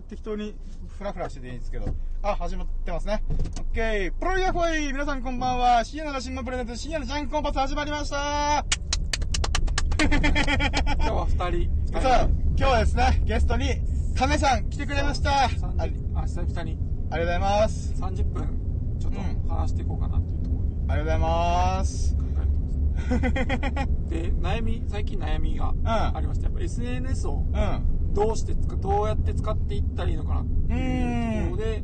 適当にフラフラしてていいんですけど。あ、始まってますね。オッケー。プロリアフォイ皆さんこんばんは。深夜の新聞プレゼント、深夜のジャンクコンパス始まりました今日は二人。さあ、今日はですね、ゲストに、亀さん来てくれました。あり30あ、久々にありがとうございます。30分、ちょっうんと話していこうかなっていうところでありがとうございます。で、悩み、最近悩みがありまして、やっぱ SNS をうん。どうして使、どうやって使っていったらいいのかなっていうところで、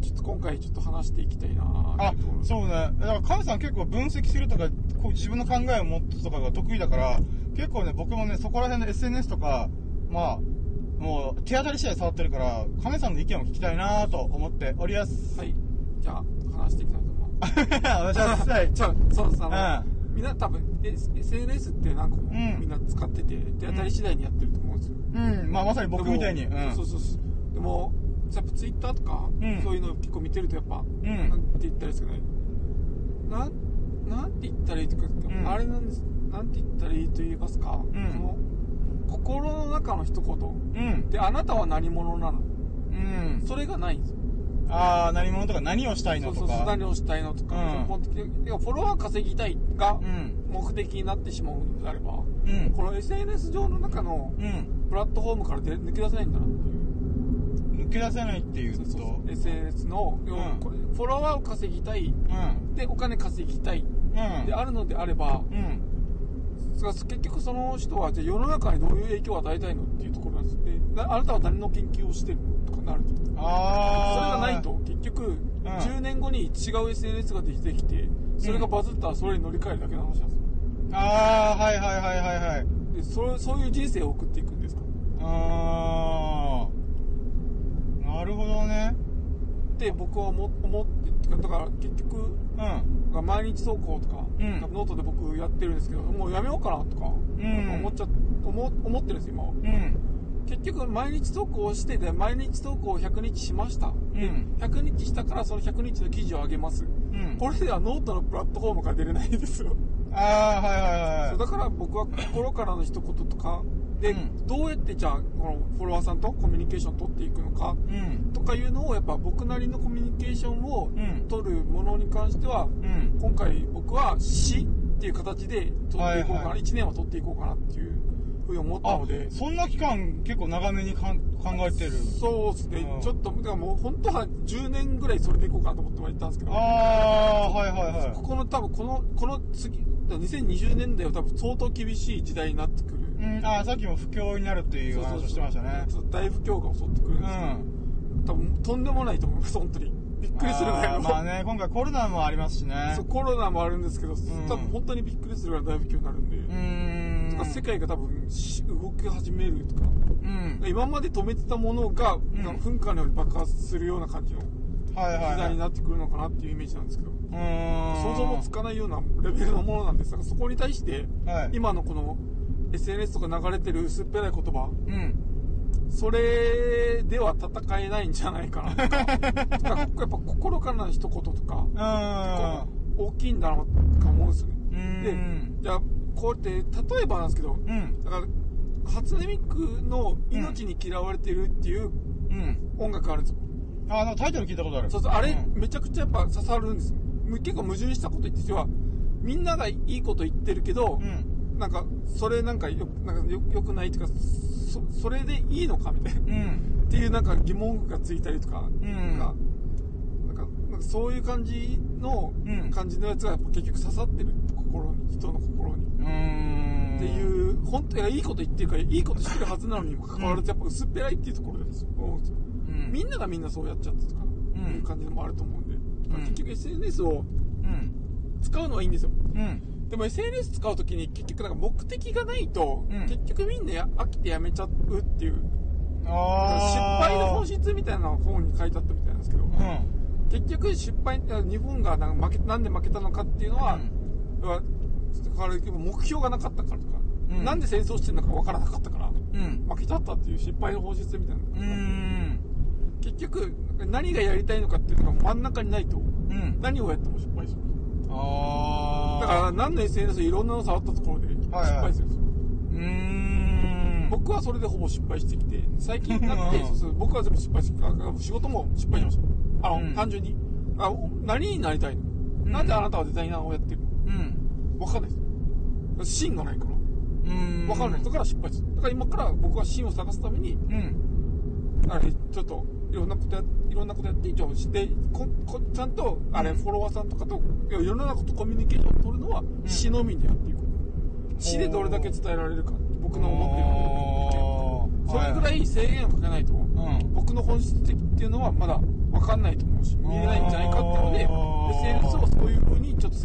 ちょっと今回ちょっと話していきたいなあそうね。だから、亀さん結構分析するとか、こう自分の考えを持つとかが得意だから、結構ね、僕もね、そこら辺の SNS とか、まあ、もう、手当たり次第触ってるから、亀さんの意見を聞きたいなと思っております。はい。じゃあ、話していきたいと思います。お願いします。はい。じゃあ、そうです。あの、うみんな多分、SNS って何個もうんみんな使ってて、手当たり次第にやってると。うん、まあまさに僕みたいに。うでもん。そうそうそう。でもやっぱツイッターとか、うん。そういうの結構見てるとやっぱ、ん。なんて言ったらいいですかね。なんなんて言ったらいいとか、ん。あれなんですなんて言ったらいいと言いますか、うん。その心の中の一言うん。であなたは何者なの？うん。それがないんですよああ、何者とか何をしたいのとそうそうそうか。何をしたいのとか、うん根本的にフォロワー稼ぎたいがうん。目的になってしまうのであれば、うん。この SNS 上の中のうん。プラットフォームから出抜け出せないんだなっていう抜け出せないっていうと？そうそう SNS の、これフォロワーを稼ぎたいうん。でお金稼ぎたいうん。であるのであれば、うん。そ結局その人はじゃあ世の中にどういう影響を与えたいのっていうところなんですでなあなたは何の研究をしてるの？なるとそれああ。がないと結局、10年後に違う SNS ができてきてそれがバズったらそれに乗り換えるだけの話なんですよああ、はいはいはいはいはい。でそれそういう人生を送っていくんですか？あーなるほどね。って僕は思思ってだから結局うん。毎日投稿とか、うんノートで僕やってるんですけどもうやめようかなとか、ん思っちゃ思思ってるんです今はうん。結局毎日投稿をしてで毎日投稿を100日しました、でうん。100日したからその100日の記事を上げます、うん。これではノートのプラットフォームから出れないんですよ、ああ、はいはいはい。そうだから僕は心からの一言とかで、うん。どうやってじゃあこのフォロワーさんとコミュニケーションを取っていくのかうん。とかいうのをやっぱ僕なりのコミュニケーションをうん。取るものに関しては、うん。今回僕は詩っていう形で取っていこうかな、はいはい。1年は取っていこうかなっていうふうに思ったあので、そんな期間結構長めにかん考えてる。そうですね、うん。ちょっとだからもう本当は10年ぐらいそれでいこうかなと思ってはいたんですけど。ああ、はいはいはい。こ。この多分このこの次2020年代は多分相当厳しい時代になってくる。うん、ああ、さっきも不況になるっていう話をしてましたね。大不況が襲ってくるんうですけど、ん。多分とんでもないと思います本当に。びっくりするぐらいの、まあね、今回コロナもありますしね。そうコロナもあるんですけど、ん。多分本当にびっくりするぐらい大不況になるんで、うーん。世界が多分し動き始めるとかうん。今まで止めてたものが、なんか噴火のように爆発するような感じの。時代になってくるのかなっていうイメージなんですけど。想像もつかないようなレベルのものなんですがそこに対して、はい今のこの SNS とか流れてる薄っぺらい言葉うん。それでは戦えないんじゃないかなとかとかやっぱ心からの一言とか。大きいんだなとか思うんですよね。でこうやって例えばなんですけどうん。だから初音ミクの「命に嫌われてる」っていううん。音楽あるんですよ、あ、なんかタイトル聞いたことある。そうそうあれ、うんめちゃくちゃやっぱ刺さるんです結構矛盾したこと言ってる人はみんながいいこと言ってるけど、うん。なんかそれなんかよなんかよよくないっていうかそそれでいいのかみたいなうん。っていうなんか疑問符がついたりとか、んなんかなんかなんかそういう感じの、うん感じのやつがやっぱ結局刺さってる心に人の心に、うーん。っていう本当いやいいこと言ってるからいいことしてるはずなのにもかかわらずやっぱ薄っぺらいっていうところですうん。みんながみんなそうやっちゃってとか、うんいう感じのもあると思うんで、ん結局 SNS をうん。使うのはいいんですようん。でも SNS 使うときに結局なんか目的がないと、うん結局みんなや飽きてやめちゃうっていうあ失あ。敗の本質みたいな本に書いてあったみたいなんですけど、うん。結局失敗日本がなんか負けなんで負けたのかっていうのは、要はだから目標がなかったからとか、うん。なんで戦争してるのか分からなかったからうん。負けちゃったっていう失敗の本質みたいな、うーん。結局何がやりたいのかっていうのが真ん中にないとうん。何をやっても失敗す。るああ。だから何の SNS いろんなの触ったところで失はいはい敗するんですよ、うーん。うん僕はそれでほぼ失敗してきて最近になってうん。そうそう僕は全部失敗してきた。仕事も失敗しました、あの、うん。単純に。あ何になりたいの、うん。なんであなたはデザイナーをやってるうん。のわかんないです。芯がないから。うん。わかんない。人から失敗する。だから今から僕は芯を探すためにうん。あれちょっといろんなことやいろんなことやって一応してここちゃんとあれ、うん。フォロワーさんとかと世の中とコミュニケーションを取るのは詩のみでやっていく、詩でどれだけ伝えられるか僕の思ってることそれぐらい制限をかけないと、う。ん。僕の本質的っていうのはまだ分かんないと思うし見えないんじゃないかっていうので SNS をそういう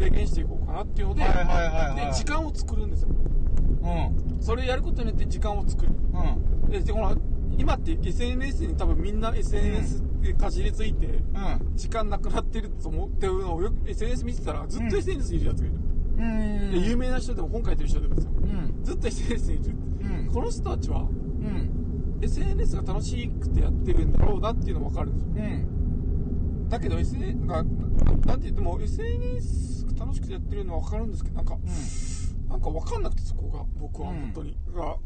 制限していこうかなっていうので,、はいはいはいはい。で時間を作るんですよ。うん。それやることによって時間を作る。うん。ででこの今って SNS に多分みんな SNS でかじりついて、うん。時間なくなってると思ってるのをよく SNS 見てたらずっとうん。SNS にいるやつがいる、うん。で有名な人でも本書いてる人でもですよ。うん。ずっと SNS にいる、うん。この人たちはうん。SNS が楽しくてやってるんだろうなっていうのが分かるんですよ。うん。だけど SNS がななんて言っても SNS が楽しくてやってるのは分かるんですけどなんか、なんか分かんなくてそこが僕はうん。本当に、だから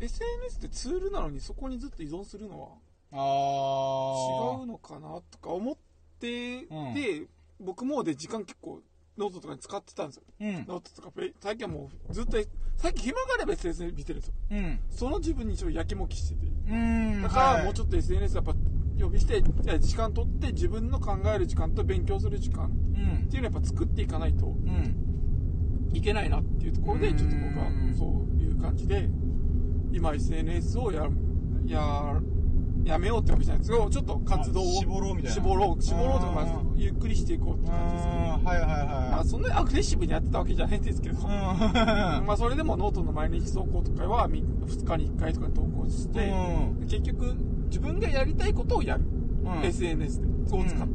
SNS ってツールなのにそこにずっと依存するのは違うのかなとか思って、うん。で僕もで時間結構ノートとかに使ってたんですよ。うん。ノートとかペ最近はもうずっと最近暇があれば SNS 見てるんですよ。うん。その自分にちょっとやきもきしてて。うん。だからもうちょっょっと SNS やっぱ呼びしてえ時間取って自分の考える時間と勉強する時間っていうのをやっぱ作っていかないとうん。いけないなっていうところでちょっと僕はうん。そういう感じで今 SNS をやややめようってわけじゃないですけどちょっと活動をあ絞ろうみたいな。絞ろう絞ろうとかゆっくりしていこうって感じですねあーはいはいはまあそんなにアグレッシブにやってたわけじゃないんですけど、いまあそれでもノートの毎日投稿とかは2日に1回とか投稿して、うん。結局自分がやりたいことをやる、うん。SNS でを使っ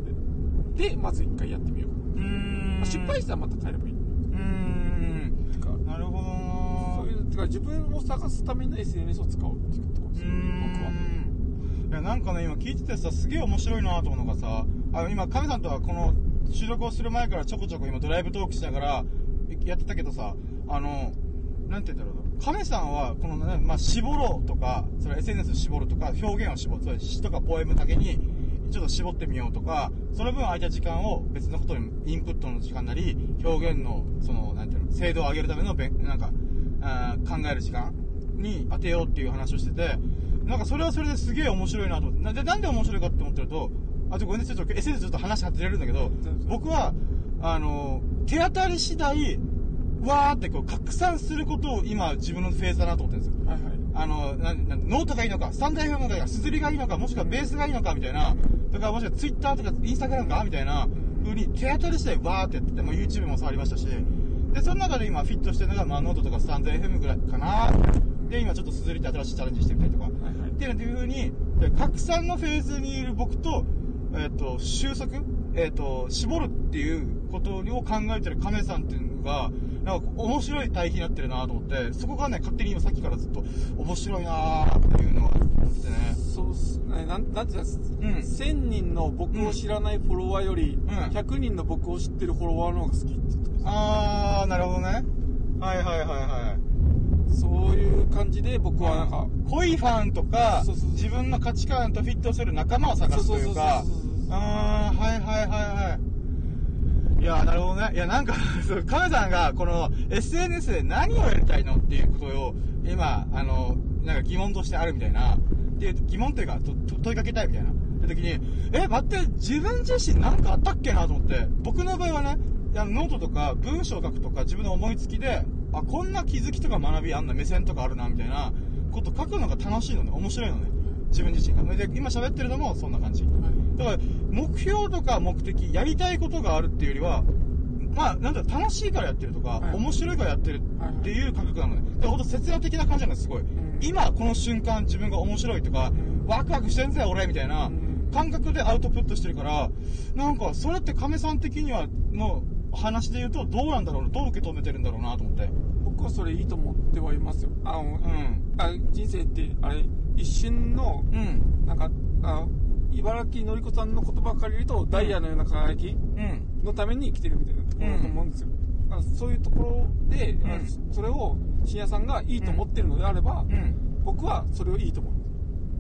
て、でまず1回やってみよう、うん。まあ失敗したらまた変えればいい。うん。てかなるほどな。そういうてか自分を探すための SNS を使おうっていうところですね。僕はうん。いやなんかね今聞いててさすげえ面白いなと思うのがさあの今亀さんとはこの収録をする前からちょこちょこ今ドライブトークしながらやってたけどさあのなんて言うんだろうな亀さんはこの、ねまあ、絞ろうとかそれ SNS を絞るとか表現を絞るつまり詩とかポエムだけにちょっと絞ってみようとかその分空いた時間を別のことにインプットの時間なり表現のそのなんていうの精度を上げるためのべんなんかあー考える時間に当てようっていう話をしててなんかそれはそれですげえ面白いなと。思ってなでなんで面白いかって思ってるとあちょごめんねちょっと SNS ちょっと話外れるんだけど僕はあの手当たり次第わーってこう拡散することを今自分のフェーズだなと思ってるんですよ。はいはい。あの、な、な、ノートがいいのか、スタンド FM がいいのか、 SUZURI がいいのか、もしくはベースがいいのか、みたいな、とか、もしくはツイッターとかインスタグラムか、みたいな、風に手当たり次第わーってやってて、まあ、YouTube も触りましたし、で、その中で今フィットしてるのが、まあ、ノートとかスタンド FM ぐらいかな、で、今ちょっと SUZURI って新しいチャレンジしてみたりとか、はいはい。っていう風に、で拡散のフェーズにいる僕と、えっ、と、収束？えっ、と、絞るっていうことを考えてる亀さんっていうのが、なんか面白い対比になってるなと思って、そこがね、勝手に今さっきからずっと面白いなっていうのは思ってね。そうっすね。なんなんていうんですか、うん。1000人の僕を知らないフォロワーより、ん。100人の僕を知ってるフォロワーの方が好きって言ってますあー、なるほどね。はいはいはいはい。そういう感じで僕はなんか、濃いファンとか自分の価値観とフィットする仲間を探すというか。あーはいはいはいはいいやなるほどね。いやなんか そう亀さんがこの SNS で何をやりたいのっていうことを今あのなんか疑問としてあるみたいな。っていう疑問というか問いかけたいみたいな。時にえ待って自分自身なんかあったっけなと思って。僕の場合はねいやノートとか文章を書くとか自分の思いつきであこんな気づきとか学びあんな目線とかあるなみたいなこと書くのが楽しいのね面白いのね自分自身が。で今喋ってるのもそんな感じ。だから目標とか目的やりたいことがあるっていうよりはまあなんだ楽しいからやってるとか、はい。面白いからやってるっていう感覚なのね。だからほんと節約的な感じなんですすごい、ん。今この瞬間自分が面白いとか、うん。ワクワクしてんぜ俺みたいなうん。感覚でアウトプットしてるからなんかそれって亀さん的にはの話で言うとどうなんだろうなどう受け止めてるんだろうなと思って。僕はそれいいと思ってはいますよ。あの、うん。あ人生ってあれ一瞬のうん。なんかあ茨城のり子さんの言葉を借りると、ダイヤのような輝きうん。のために生きてるみたいな。ところだと思うんですよ、あそういうところで、ん。あそれを深夜さんがいいと思ってるのであれば、うん。僕はそれをいいと思う。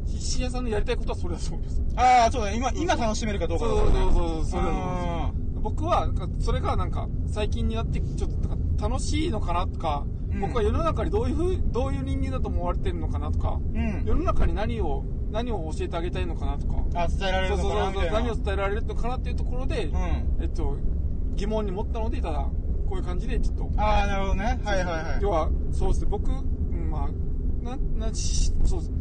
信也さんのやりたいことはそれだと思います。ああ、そうだね。今、今楽しめるかどうかそうそうそうそうそれだと思います僕はそれがなんか最近になってちょっと楽しいのかなとか、うん。僕は世の中にどういうふうどういう人間だと思われてるのかなとか、うん。世の中に何を何を教えてあげたいのかなとかあ、伝えられるのかなみたいな。何を伝えられるのかなっていうところで、うん。えっと疑問に持ったのでただこういう感じでちょっとああ、なるほどね。はいはいはい。要はそうですね僕、うんまあななしそうです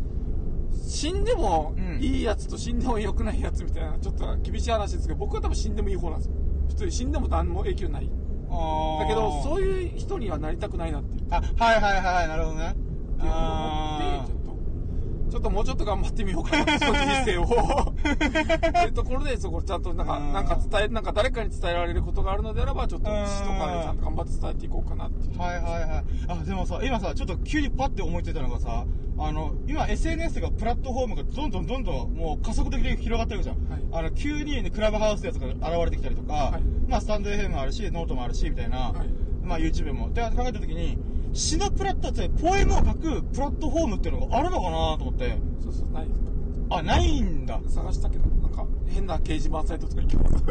死んでもうんいいやつと死んでも良くないやつみたいなちょっと厳しい話ですけど僕は多分死んでもいい方なんですよ普通に死んでも何も影響ないあだけどそうう。いう人にはなりたくないなっていうあ、はいはいはい、なるほどね。っていうふうに思あってちょっとちょっともうちょっと頑張ってみようかな少し人生を。っていうところでそこちゃんとなんかうん。なんか伝えなんか誰かに伝えられることがあるのであればちょっととかでちゃんと頑張って伝えていこうかなっていう。ーはいはいはい。あ、でもさ、今さ、ちょっと急にパッて思いついたのがさ、あの、今 SNS がプラットフォームがどんどんどんどんもう加速的に広がってるじゃん。はい。あの、急にね、クラブハウスのやつが現れてきたりとか、はい。まあ、 stand.fm もあるし、ノートもあるし、みたいな、はい。まあ、YouTube も。って考えたときに、詩のプラット、ポエムを書くプラットフォームっていうのがあるのかなと思って、そうそうないですか？あ、ないんだ。探したけどなんか変な掲示板サイトとか行きます。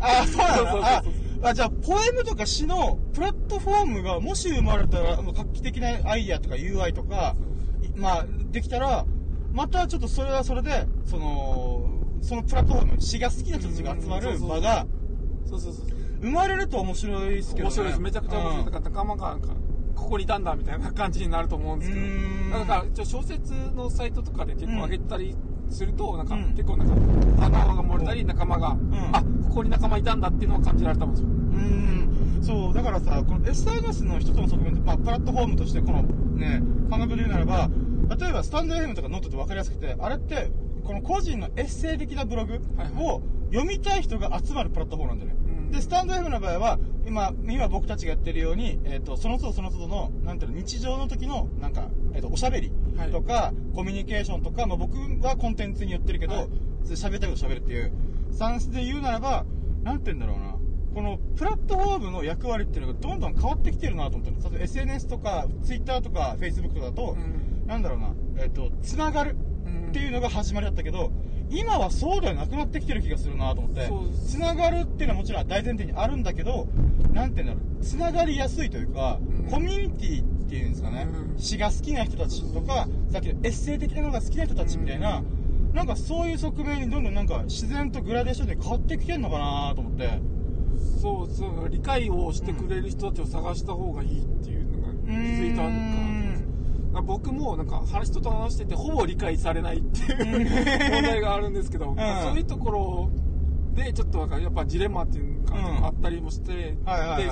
あ、そうなそうそうのあじゃあ、ポエムとか詩のプラットフォームがもし生まれたら、画期的なアイディアとか UI とか、いまあ、できたら、またちょっとそれはそれで、その、そのプラットフォーム、詩が好きな人たちが集まる場がそうそうそう生まれると面白いですけどね。面白いです。めちゃくちゃ面白い。だうんから仲間がここにいたんだみたいな感じになると思うんですけど。だから小説のサイトとかで結構上げたりすると、なんかうん。結構なんか反応が漏れたり仲間が、ん。あここに仲間いたんだっていうのを感じられたんですよ。うん。そうだからさこの SNS の一つの側面で、まあ、プラットフォームとしてこのね感覚で言うならば例えばスタンド FM とかノートって分かりやすくてあれってこの個人のエッセイ的なブログを読みたい人が集まるプラットフォームなんだよね、うんでスタンド FM の場合は今今僕たちがやってるように、えー、とその都度その都度のなんていうの日常の時のなんか、えー、とおしゃべりはい。とか、コミュニケーションとか、まあ、僕はコンテンツによってるけど、はい。喋りたいこと喋るっていう。スタンスで言うならばなんて言うんだろうな。このプラットフォームの役割っていうのがどんどん変わってきてるなと思ってる例えば SNS とか Twitter とか Facebook とかだと、うん。なんだろうな、えっとつながるうんっていうのが始まりだったけど今はそうではなくなってきてる気がするなと思って。つながるっていうのはもちろん大前提にあるんだけどなんて言うんだろう。つながりやすいというか、うん。コミュニティっていうんですかね、うん。詩が好きな人たちとかさっきのエッセイ的なのが好きな人たちみたいな、なんかそういう側面にどんどんなんか自然とグラデーションで変わってきてんのかなと思って。そうそう理解をしてくれる人たちを探した方がいいっていうのが気づいたんか僕もなんか話人と話しててほぼ理解されないっていう問題があるんですけど、ん。そういうところでちょっとやっぱジレンマっていうかうんあったりもして、で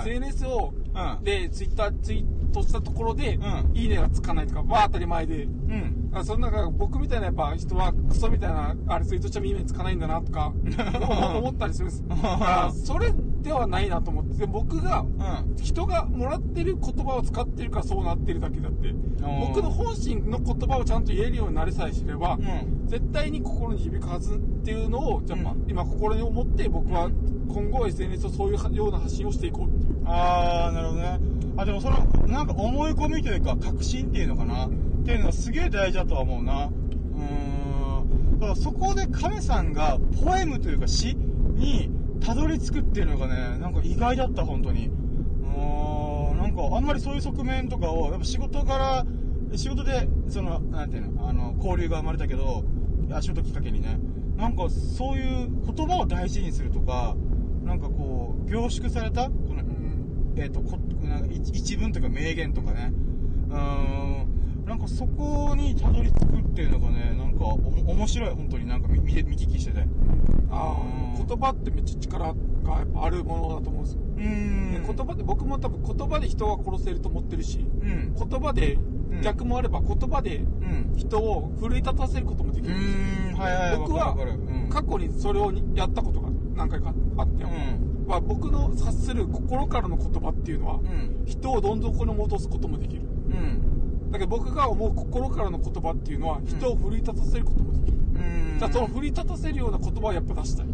SNS を、うん。でツイッターツイートしたところで、うん。いいねがつかないとかは当たり前で。うん。あその中僕みたいなやっぱ人はクソみたいなあれツイートしてもいいねつかないんだなとか思 思ったりするんです。だからそれではないなと思ってで僕がうん。人がもらってる言葉を使ってるからそうなってるだけだって。僕の本心の言葉をちゃんと言えるようになれさえすれば、うん。絶対に心に響くはずっていうのをやっぱ、うん。今心に思って僕は今後 SNS をそういうような発信をしていこうっていう。ああなるほどね。あでもそのなんか思い込みというか確信っていうのかな。っていうのはすげえ大事だとは思うな。うーん。だからそこで亀さんがポエムというか詩にたどり着くっていうのがねなんか意外だった本当に。うーんなんかあんまりそういう側面とかをやっぱ仕事から仕事でそのなんていうのあの交流が生まれたけどあ仕事きっかけにね。なんかそういう言葉を大事にするとかなんかこう凝縮されたこのえー、とこなんか一一文とか名言とかね。うーんなんかそこにたどり着くっていうのがねなんかおも面白い本当に。なんか見見聞きしてて。うあ言葉ってめっちゃ力がやっぱあるものだと思うんですよ。ーん。で言葉って僕も多分言葉で人は殺せると思ってるしうん。言葉でうん。逆もあれば言葉でうん。人を奮い立たせることもできうるんですよ。ーん。はいはい僕は過去にそれをやったことが何回かあって、うん。まあ、僕の察する心からの言葉っていうのは、うん。人をどん底に戻すこともできる。うんだけど僕が思う心からの言葉っていうのは人を奮い立たせることもできる、うん。じゃあその奮い立たせるような言葉をやっぱ出したい、う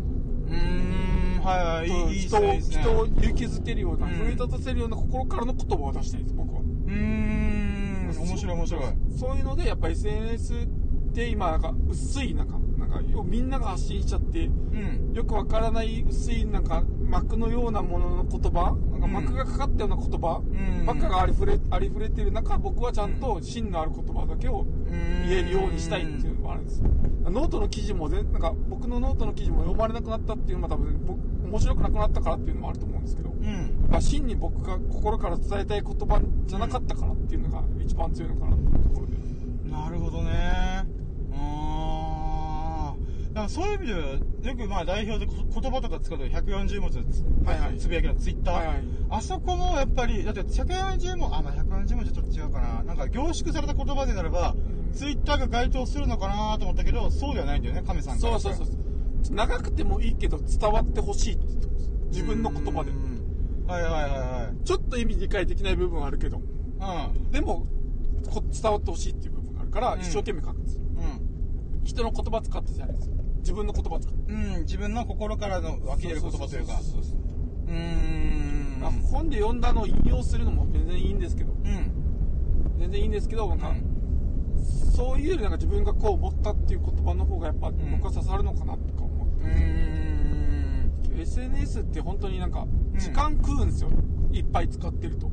ーんはいはい人をね。人を勇気づけるような、うん。奮い立たせるような心からの言葉を出したいです僕は。うーん面白い面白い。そういうのでやっぱ SNS って今なんか薄いなんかなんかよみんなが発信しちゃってうん。よくわからない薄いなんか膜のようなものの言葉？なんか膜がかかったような言葉？うん。ばっかがありふれありふれてる中僕はちゃんと芯のある言葉だけを言えるようにしたいっていうのがあるんですノートの記事も全なんか僕のノートの記事も読まれなくなったっていうのも多分僕面白くなくなったからっていうのもあると思うんですけど。うん。まあ真に僕が心から伝えたい言葉じゃなかったからっていうのが一番強いのかなっていうところで。なるほどねだからそういう意味でよくまあ代表でこ言葉とか使うと140文字のつ,、はいはいつぶやきのツイッター、はいはい。あそこもやっぱりだって140文あまあ140文字ちょっと違うかな。なんか凝縮された言葉でなればツイッターが該当するのかなと思ったけどそうではないんだよね亀さんから。そうそうそう長くてもいいけど伝わってほしい自分の言葉で。うんはいはいはいはい。ちょっと意味理解できない部分はあるけど。うん。でもこ伝わってほしいっていう部分があるからうん。一生懸命書くんですよ。人の言葉使ってじゃないですよ自分の言葉使ってうん、うん、自分の心からの湧き出る言葉というか。ううーん。まあ本で読んだのを引用するのも全然いいんですけど。うん。全然いいんですけどなんか、そういうよりなんか自分がこう思ったっていう言葉の方がやっぱ僕は刺さるのかなとか思って。うーん。SNS って本当になんか時間食うんですよ、いっぱい使ってると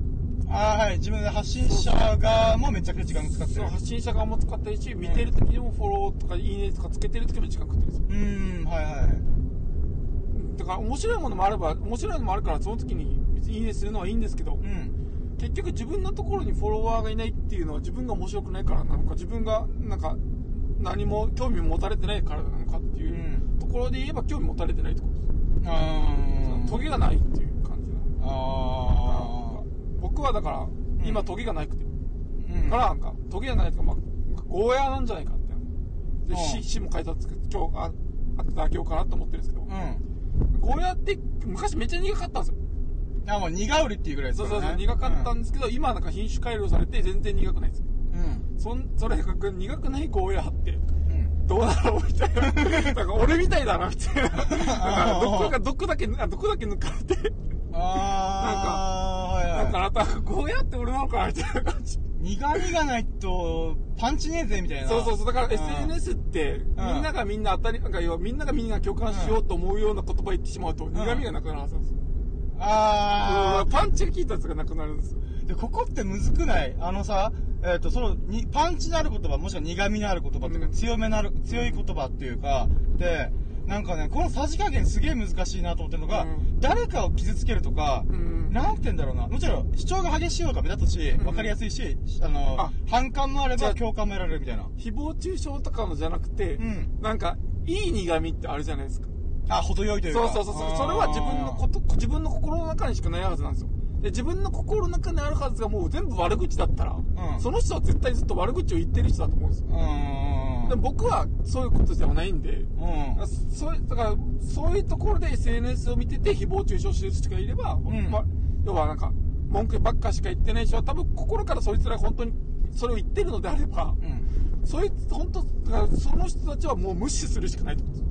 あーはい。自分で発信者側もめちゃくちゃ時間使ってる。発信者側も使ってるし見てる時にもフォローとかいいねとかつけてる時も時間食ってるんですよ。うーんはいはい。だから面白いものもあれば面白いのもあるからその時に別にいいねするのはいいんですけど、うん。結局自分のところにフォロワーがいないっていうのは自分が面白くないからなのか自分がなんか何も興味持たれてないからなのかっていううん。ところで言えば興味持たれてないってことです。あー。トゲがないっていう感じなあ僕はだからん。今トゲがなくて、ーうん。からなんかトゲがないとかまあゴーヤーなんじゃないかって。でうん。詩詩も書いたんですけど今日ああった妥協かなと思ってるんですけど、うん。ゴーヤーって昔めっちゃ苦かったんですよ。あもう苦売りっていうぐらいですそうからねそうそう苦かったんですけど、今はなんか品種改良されて全然苦くないですうん。そんそれが苦くないゴーヤーってうん。どうだろうみたいな。なんか俺みたいだなみたいな。なんか毒が毒だけあ毒だけ抜かれて。ああはいはいだからあとゴーヤーって俺なのかなみたいな感じ。苦味がないとパンチねえぜみたいな。そうそうそうだからん。SNS ってみんながみんな当たりなんか要はみんながみんな共感しようと思うような言葉言ってしまうと苦味がなくなるはずなんですよ。あパンチが効いたやつがなくなるんですでここってむずくない？あのさえっ、とそのにパンチのある言葉もしくは苦味のある言葉っていうか、うん。強めのある強い言葉っていうかでなんかねこのさじ加減すげえ難しいなと思ってるのが、うん。誰かを傷つけるとか、うん。なんて言うんだろうな。もちろん主張が激しい方が目立つし、うん。分かりやすいしあのあ。反感もあれば共感も得られるみたいな。誹謗中傷とかのじゃなくて、うん。なんかいい苦味ってあるじゃないですか。あ程よいというか。そうそうそうそれは自分のこと自分の心の中にしかないはずなんですよ。で自分の心の中にあるはずがもう全部悪口だったら、ん。その人は絶対ずっと悪口を言ってる人だと思うんですよ。うーん僕はそういうことではないんでうん。そうだからそういうところで SNS を見てて誹謗中傷してる人がいれば、ん。まあ、要はなんか文句ばっかしか言ってない人は多分心からそいつらが本当にそれを言ってるのであればうん。そいつ本当だからその人たちはもう無視するしかないと。です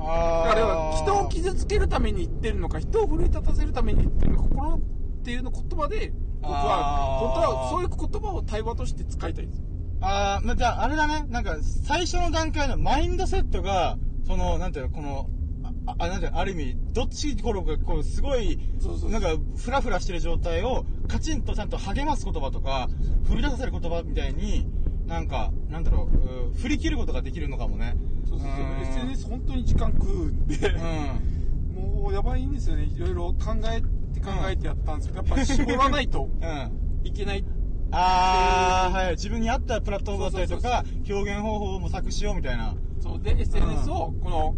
あだから人を傷つけるために言ってるのか人を奮い立たせるために言ってるのか心っていうの言葉で僕は本当はそういう言葉を対話として使いたいですあーまあ、じゃあ、あれだね。なんか、最初の段階のマインドセットが、その、なんていうの、この、あ、あなんていうの、ある意味、どっちころか、こう、すごい、なんか、フラフラしてる状態を、カチンとちゃんと励ます言葉とか、振り出させる言葉みたいに、なんか、なんだろう、うん振り切ることができるのかもね。そうそうそううん SNS 本当に時間食うんで、うん。もうやばいんですよねいろいろ考えて考えてやったんですけど、やっぱ絞らないとうん。いけないあー、はい。自分に合ったプラットフォームだったりとか、表現方法を模索しようみたいな。そうで SNS をこの、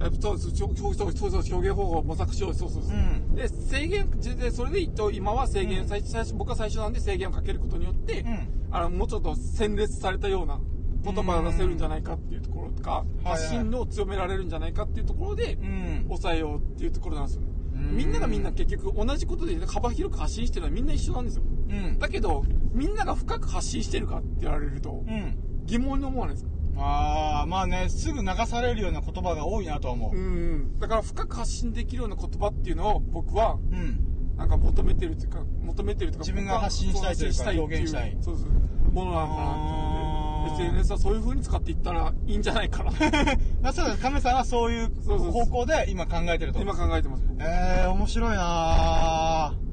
えそうそうそうそうそうそう表現方法を模索しようそうそうそう、うんで制限でそれで言うと今は制限、うん最最初僕は最初なんで制限をかけることによって、うんあのもうちょっと鮮烈されたような言葉が出せるんじゃないかっていうところとか、発信を強められるんじゃないかっていうところで、うん。抑えようっていうところなんですよ、うんみんながみんな結局同じことで幅広く発信してるのはみんな一緒なんですようん。だけどみんなが深く発信してるかって言われるとうん。疑問に思わないですか？ああ、まあね、すぐ流されるような言葉が多いなとは思う。うんだから深く発信できるような言葉っていうのを僕はうん。なんか求めてるっていうか求めてるとか自分が発信したいというか表現したいそうそうものなのかなって SNS はそういう風に使っていったらいいんじゃないかな あそうだ、亀さんはそういう方向で今考えてると。今考えてますえー、面白いなぁ。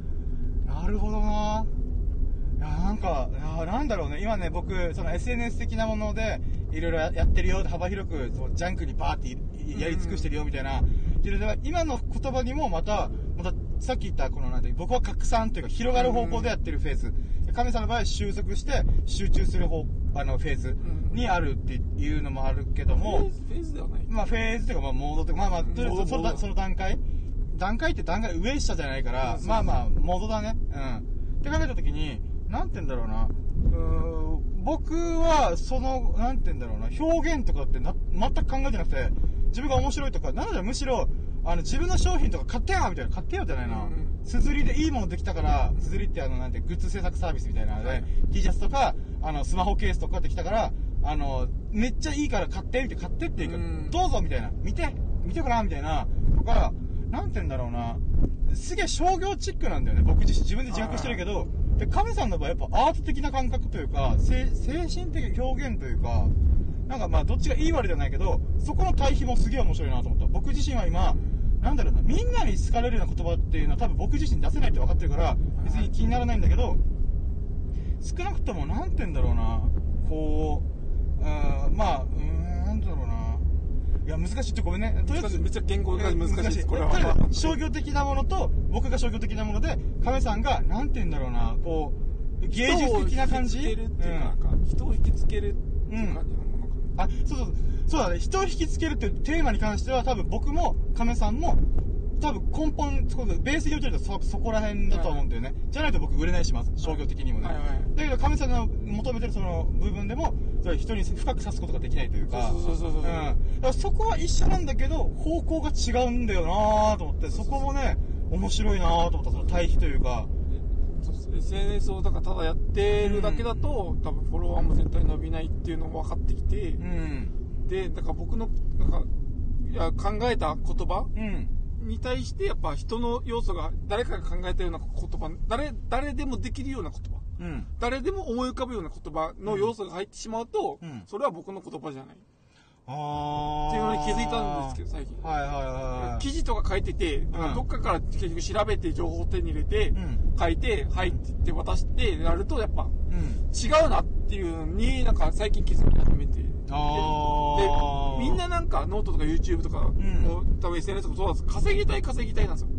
なるほどないや、なんか、いやなんだろうね。今ね、僕、その SNS 的なもので、いろいろやってるよ、幅広く、ジャンクにバーっていやり尽くしてるよ、みたいな。今の言葉にもまた、また、さっき言った、この、なんて、僕は拡散というか、広がる方向でやってるフェーズ。亀さんの場合は収束して、集中する方、あの、フェーズにあるっていうのもあるけども、フェーズではないまあ、フェーズというか、まあ、モードというか、まあまあ、とりあえずそのその段階段階って段階、上下じゃないからまあまあ、モードだね。うん。って考えたときに、なんて言うんだろうな。うーん僕は、その、なんて言うんだろうな、表現とかってな、全く考えてなくて、自分が面白いとか、なのでむしろ、あの、自分の商品とか買ってよみたいな、買ってよじゃないな。すずりでいいものできたから、すずりってあの、なんて、グッズ制作サービスみたいなので、はい。T シャツとか、あの、スマホケースとかできたから、あの、めっちゃいいから買って、みたいな、買ってっていうか、うん。どうぞみたいな、見て、見てごらんみたいな、とか、なんて言うんだろうな、すげえ商業チックなんだよね、僕自身、自分で自覚してるけど、で、亀さんの場合やっぱアート的な感覚というか、精精神的表現というか、なんかまあどっちがいい悪いじゃないけど、そこの対比もすげえ面白いなと思った。僕自身は今、なんだろうな、みんなに好かれるような言葉っていうのは多分僕自身出せないって分かってるから、別に気にならないんだけど、少なくともなんて言うんだろうな、こう、うんまあ、うーん、なんだろうな。いや、難しい。ってごめんね。とりあえず、めっちゃ言語が難しい。ですこれは。商業的なものと、僕が商業的なもので、亀さんが、なんて言うんだろうな、こう、芸術的な感じ？人を引きつけるっていうか、なんか人を引きつけるっていう感じの？あ、そうそう、そうだね。人を引きつけるっていうテーマに関しては、多分僕も亀さんも、多分根本、ベースに置いてるとそ、そこら辺だと思うんだよね。じゃないと僕売れないします。商業的にもね。はいはいだけど亀さんが求めてるその部分でも、それ人に深く刺すことができないというか。そうそうそうそううん。だからそこは一緒なんだけど、方向が違うんだよなと思って、そこもね、面白いなと思った、その対比というか。SNS をだからただやってるだけだと、多分フォロワーも絶対伸びないっていうのも分かってきて、うん。でだから僕のなんかいや考えた言葉うん。に対してやっぱ人の要素が誰かが考えたような言葉誰誰でもできるような言葉うん。誰でも思い浮かぶような言葉の要素が入ってしまうと、うんそれは僕の言葉じゃないっ。ていうのに気づいたんですけど最近はいはいはいはい。記事とか書いてて、なんかどっかから結局調べて情報を手に入れて、うん書いて、はいって言って渡してやるとやっぱうん。違うなっていうのになんか最近気づき始めて。でみんななんかノートとか YouTube とか、う多分 SNS とかそうなんです稼ぎたい稼ぎたいなんですよ。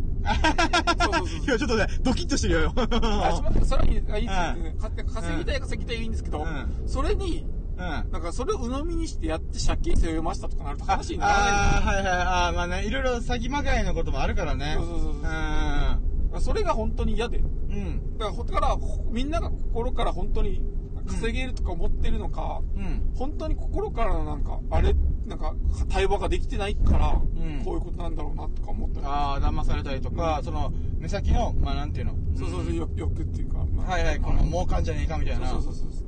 そうそうそういや、ちょっとね、ドキッとしてるよ。あそれそれはいいですねか稼ぎたい稼ぎたいはいいんですけど、うんそれにうん。あなんかそれを鵜呑みにしてやって借金背負いましたとかなると話にならないあー、はいはい。あーまあね、いろいろ詐欺まがいのこともあるからね。そうそうそうそうそれが本当に嫌で。うん。うん。だから、だからほみんなが心から本当に稼げるとか思ってるのか、うん。本当に心からのなんか、あれ、なんか、対話ができてないから、んこういうことなんだろうなとか思ったり。ああ、騙されたりとか、その、目先の、まあなんていうの？そうそうそう、欲っていうか。まあはいはい、この儲かんじゃねえかみたいな。そうそうそうそう。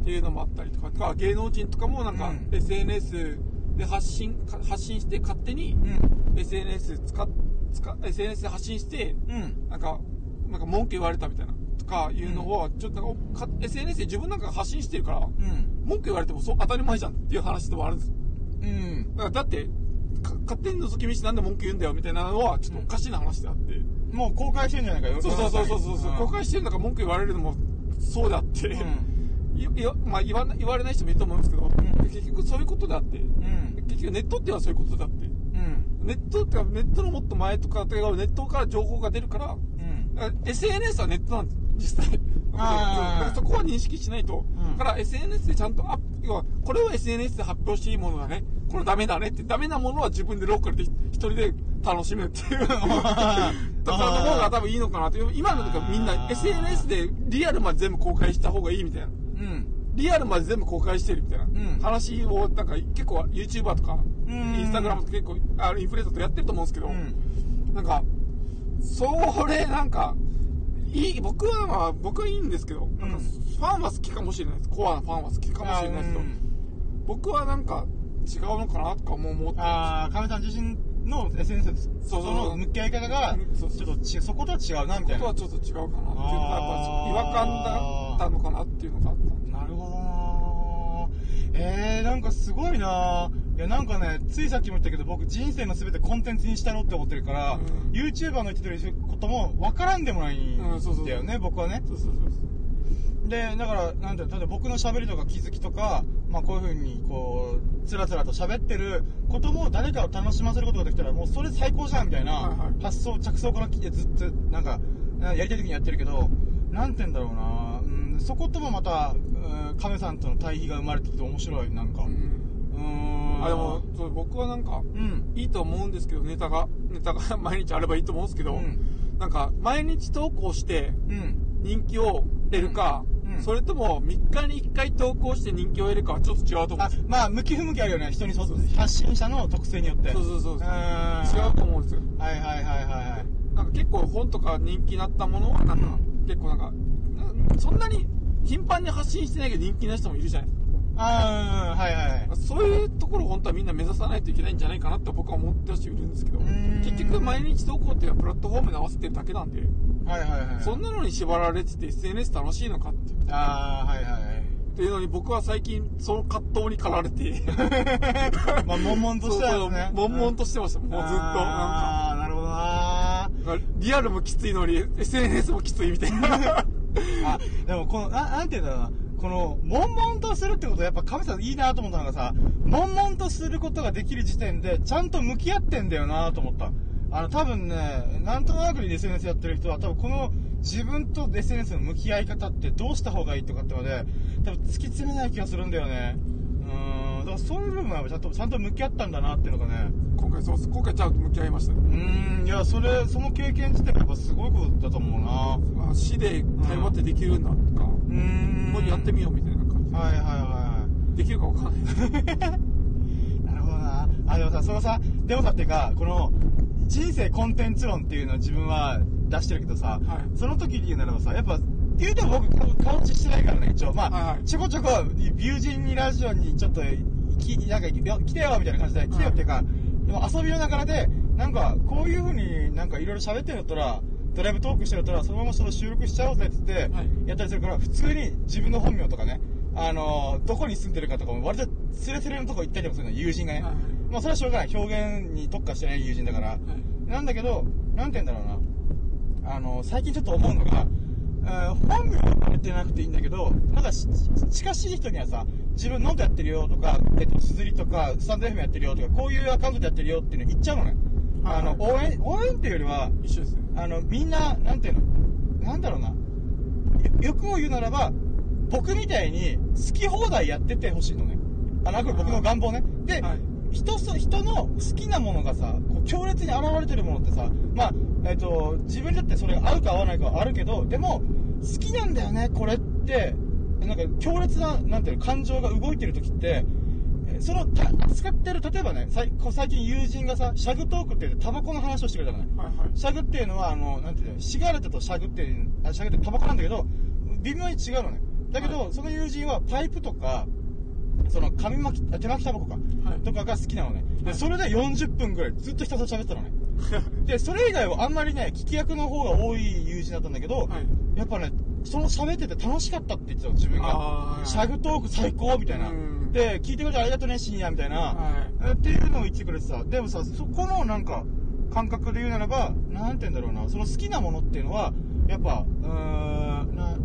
っていうのもあったりとか、芸能人とかもなんか、うん SNS で発信、か発信して勝手にうん。SNS 使っ、使っ SNS で発信して、うん。なんか、なんか文句言われたみたいな、とかいうのを、ちょっとなんかか SNS で自分なんかが発信してるから、うん。文句言われてもそう当たり前じゃんっていう話でもあるんです。うん。だからだって、か勝手に覗き見してなんで文句言うんだよみたいなのは、ちょっとおかしいな話であって。もう公開してんじゃないかよ。そうそうそうそうそう、ん公開してるんだから文句言われるのもそうであって、まあ、言わな言われない人もいると思うんですけど、ん。結局そういうことであって、うん。結局ネットっていうのはそういうことであって、うん。ネットってかネットのもっと前とかネットから情報が出るから、SNS はネットなんです実際。そこは認識しないと、うん。だから SNS でちゃんとアップ要はこれを SNS で発表していいものだね。これダメだねってダメなものは自分でローカルで一人で楽しむっていう。とかの方が多分いいのかなって今のとかみんな SNS でリアルまで全部公開した方がいいみたいな。うん。リアルまで全部公開してるみたいな、ん話をなんか結構 YouTuber とか、うんインスタグラムとか結構あインフルエンサーとかやってると思うんですけど、うん。なんか、それ、なんか、いい、僕はまあ、僕はいいんですけど、なんか、ファンは好きかもしれないです。コアなファンは好きかもしれないですけど、僕はなんか、違うのかなとかも思ってああ、亀さん自身の SNS です。そうそうその向き合い方がちょっとち、そことは違うな、みたいな。ことはちょっと違うかなっていうのが、やっぱ違和感だったのかなっていうのがあったんで。なるほえー、なんかすごいな。いや、なんかね、ついさっきも言ったけど、僕人生の全てコンテンツにしたろって思ってるから、うん。YouTuber の言ってることも分からんでもないうんだよね、僕はね。そうそうそうで、だから、なんていうの、例えば僕の喋りとか気づきとか、まあこういう風に、こう、つらつらと喋ってることも誰かを楽しませることができたら、もうそれ最高じゃんみたいなはいはい発想、着想から来てずっと、なんか、やりたい時にやってるけど、なんて言うんだろうな、うん、そこともまた、うん亀さんとの対比が生まれてきて面白い、なんか。ううん。あでもそう僕はなんかうん。いいと思うんですけどネタがネタが 毎日あればいいと思うんですけど、うんなんか毎日投稿してうん。人気を得るか、うんうんそれとも3日に1回投稿して人気を得るかはちょっと違うと思うんあですよ、まあ、向き不向きあるよね、人にそ発信者の特性によって。そうそうそうそう違うと思うんですよはいはいはいはいはい。なんか結構本とか人気になったものはなんか、結構なんかなそんなに頻繁に発信してないけど人気な人もいるじゃないですかあー、はいはいはい。そういうところを本当はみんな目指さないといけないんじゃないかなって僕は思ってる人いるんですけど結局毎日投稿っていうのはプラットフォームに合わせてるだけなんではいはいはい。そんなのに縛られてて SNS 楽しいのかってあー、はいはいはい。っていうのに僕は最近その葛藤に駆られて まあ、悶々としてはですね。悶々としてましたもうずっとなんかあー、なるほどなリアルもきついのに SNS もきついみたいなあ、でもこの、ななんていうんだろうな。この、悶々とするってことはやっぱ神様いいなと思ったのがさ、悶々とすることができる時点で、ちゃんと向き合ってんだよなと思った。あの、多分ね、なんとなくに SNS やってる人は、多分この自分と SNS の向き合い方ってどうした方がいいとかってので、多分突き詰めない気がするんだよね。うーん、だからそういう部分はちゃんと、ちゃんと向き合ったんだなっていうのがね、今回そう今回ちゃんと向き合いましたね。うーん、いや、それ、その経験自体がやっぱすごいことだと思うな。あ死で対話ってできるんだとか、うーん。もうやってみようみたいな感じ。はいはいはい。はい。できるかわかんない。なるほどな。あ、でもさ、そのさ、でもさっていうか、この、人生コンテンツ論っていうのを自分は出してるけどさ、はい。その時に言うならばさ、やっぱ、言うても僕、顔顔してないからね、一応。まあ、はいはいちょこちょこ、友人にラジオにちょっと、きなんか、よ来てよみたいな感じで、来てよっていうか、でも遊びの中で、なんか、こういう風になんかいろいろ喋ってるんだったら、ドライブトークしてるんだったら、そのままその収録しちゃおうぜって言って、はいやったりするから、普通に自分の本名とかね、あのどこに住んでるかとかも割とスレスレのとこ行ったりもするの、友人がね。はいまあそれはしょうがない。表現に特化してない友人だから。はいなんだけど、なんて言うんだろうな。あの、最近ちょっと思うのが、えー本名は言ってなくていいんだけど、なんかし近しい人にはさ、自分ノートやってるよとか、えっと、すずりとか、スタンド FM やってるよとか、こういうアカウントでやってるよっていうの言っちゃうのね。はいあの、応援、応援っていうよりは、一緒ですねあの、みんな、なんていうの、なんだろうな。よ欲を言うならば、僕みたいに好き放題やっててほしいのね。あの、あくまで僕の願望ね。で、はい人そ、人の好きなものがさ、こう強烈に現れてるものってさ、まあ、えっ、と、自分にとってそれが合うか合わないかはあるけど、でも、好きなんだよね、これって、なんか強烈な、なんていうの、感情が動いてる時って、えその、た扱ってる、例えばね、最近友人がさ、シャグトークって言ってタバコの話をしてくれたのね。はいはいシャグっていうのは、あの、なんていうの、シガレットとシャグってあシャグってタバコなんだけど、微妙に違うのね。だけど、はその友人はパイプとか、その紙巻き、あ手巻きタバコか、はいとかが好きなのね。で、はいそれで40分ぐらいずっとひたすら喋ってたのね。で、それ以外はあんまりね、聞き役の方が多い友人だったんだけど、はいやっぱね、その喋ってて楽しかったって言ってたの、自分が。シャグトーク最高みたいなうん。で、聞いてくれてありがとうね、深夜みたいな。はえっていうのを言ってくれてさ、でもさ、そこのなんか、感覚で言うならば、なんて言うんだろうな、その好きなものっていうのは、やっぱ、うーん、な、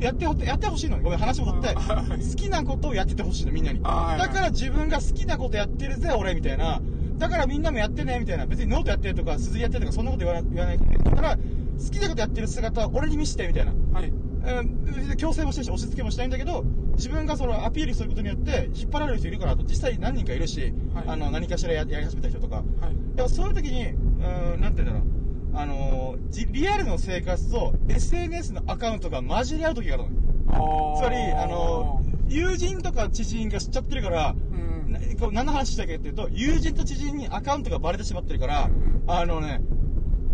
やってほ、やってほしいのに。ごめん、話戻って。はい好きなことをやっててほしいの、みんなに。はいだから自分が好きなことやってるぜ、俺、みたいな。だからみんなもやってね、みたいな。別にノートやってるとか、鈴やってるとか、そんなこと言わな言わないだから、好きなことやってる姿を俺に見せて、みたいな。はいうん、強制もしてるし、押し付けもしないんだけど、自分がそのアピールすることによって、引っ張られる人いるからと、実際何人かいるし、はいあの、何かしらややり始めた人とか。はいそういう時に、うん、なんて言うんだろう。あのリアルの生活と SNS のアカウントが混じり合う時があるの。あつまり、あのー友人とか知人が知っちゃってるから、うんなこう何の話したっけっていうと、友人と知人にアカウントがバレてしまってるから、うんあのね、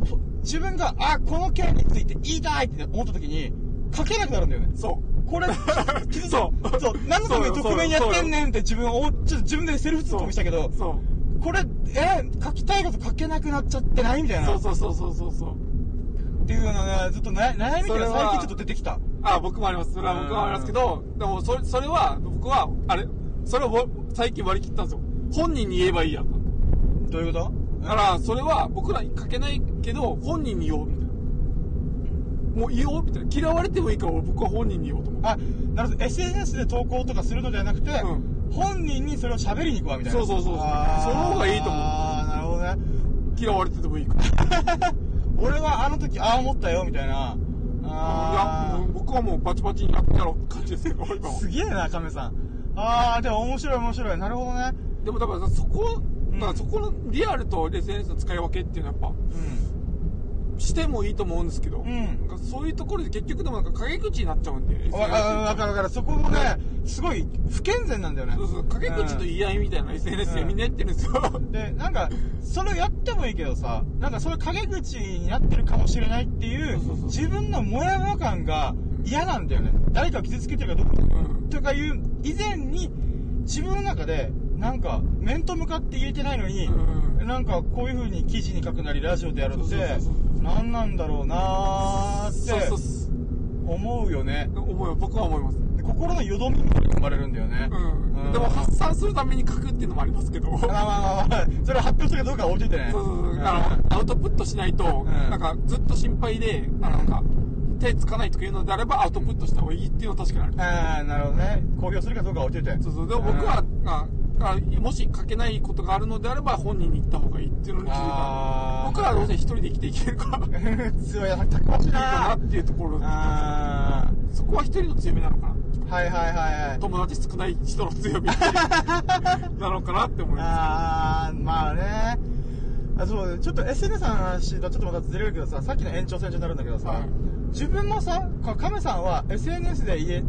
ほ自分が、あ、この件について言いたいって思った時に、書けなくなるんだよね。そうこれ、傷つそうそう、何のために匿名にやってんねんって自分を、ちょっと自分でセルフツッコミしたけど、そこれ、え、書きたいこと書けなくなっちゃってないみたいうな。そうそうそうそうそうそうっていうのね、ずっと悩悩みが最近ちょっと出てきた。あ僕もありますそれは僕もありますけどでもそれそれは僕はあれそれをわ最近割り切ったんですよ。本人に言えばいいやと。どういうこと？だから、それは僕らに書けないけど、本人に言おう、みたいな。もう言おう、みたいな。嫌われてもいいから僕は本人に言おうと思う。あ、なるほど。SNS で投稿とかするのではなくて、う本人にそれを喋りに行くわ、みたいな。そうそうそうそうあーその方がいいと思うああ、なるほどね。嫌われててもいいから。俺はあの時ああ思ったよ、みたいな。いやあもう僕はもうバチバチにやってやろうって感じですけど、今あ、は。すげえな、亀さん。ああ、でも面白い面白い。なるほどね。でもだからそこ、うんだからそこのリアルと SNS の使い分けっていうのはやっぱ、してもいいと思うんですけど、うんなんかそういうところで結局でもなんか陰口になっちゃうんで、うん。わかるわかるわかる。そこもね、すごい不健全なんだよね。そうそう、陰口と言い合いみたいな SNS でみんなやってるんですよ。で、なんか、それをやってもいいけどさ、なんかそれ陰口になってるかもしれないっていう、自分のモヤモヤ感が嫌なんだよね。誰かを傷つけてるかどうかうんとかいう以前に、自分の中で、なんか、面と向かって言えてないのに、うんなんかこういう風に記事に書くなり、ラジオでやるって何なんだろうなーって思うよね。思うよ僕は思います。で心のよどみが生まれるんだよね。うん。でも発散するために書くっていうのもありますけど。ま あまあまあまあ、それを発表するかどうかは置いといてね。そうそうそう。んあの、アウトプットしないと、んなんかずっと心配で、なんか、手つかないとかいうのであればアウトプットした方がいいっていうのは確かにある。ああ、なるほどね。公表するかどうかは置いといて。そうそう。でも僕は、ああもし書けないことがあるのであれば本人に言った方がいいっていうのに気づいた。僕らはどうせ一人で生きていけるから、強い、たくましいかななっていうところ。あそこは一人の強みなのかな。ーはいはいはいはい。友達少ない人の強み なのかなって思いまあー、まあね。あそう、ちょっと SNS の話とちょっとまたずれるけどさ、さっきの延長線上になるんだけどさ、はい自分もさ、か亀さんは SNS で言え、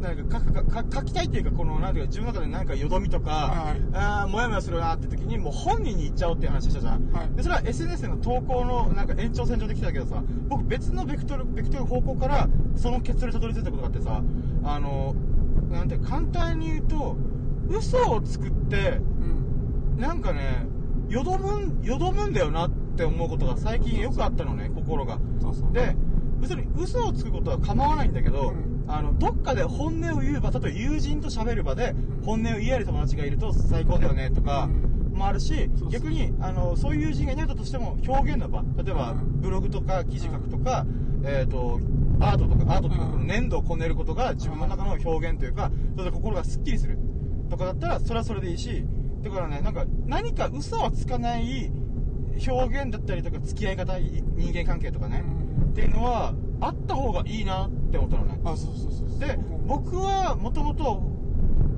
なんか書くか書きたいっていうか、この、なんていうか、自分の中でなんかよどみとか、はいあーもやもやするなって時に、もう本人に言っちゃおうっていう話したじゃん。はいで、それは SNS の投稿のなんか延長線上で来たけどさ、僕別のベクトル、ベクトル方向から、その結論にたどり着いたことがあってさ、あの、なんて、簡単に言うと、嘘を作って、す。うん。なんかね、よどむん、よどむんだよなって思うことが最近よくあったのね、心が。そうそう。で、別に嘘をつくことは構わないんだけど、うん。あの、どっかで本音を言う場、例えば友人と喋る場で本音を言い合える友達がいると最高だよねとかうん。もあるし、逆に、あの、そういう友人がいなかったとしても表現の場、例えばうんブログとか記事書くとか、えっ、と、アートとか、アートとか、粘土をこねることが自分の中の表現というか、それで心がスッキリするとかだったら、それはそれでいいし、だからね、なんか、何か嘘はつかない表現だったりとか、付き合い方、い人間関係とかね、っていうのは、あった方がいいなって思ったのね。あ、そうそうそうそう。で、僕はもともと、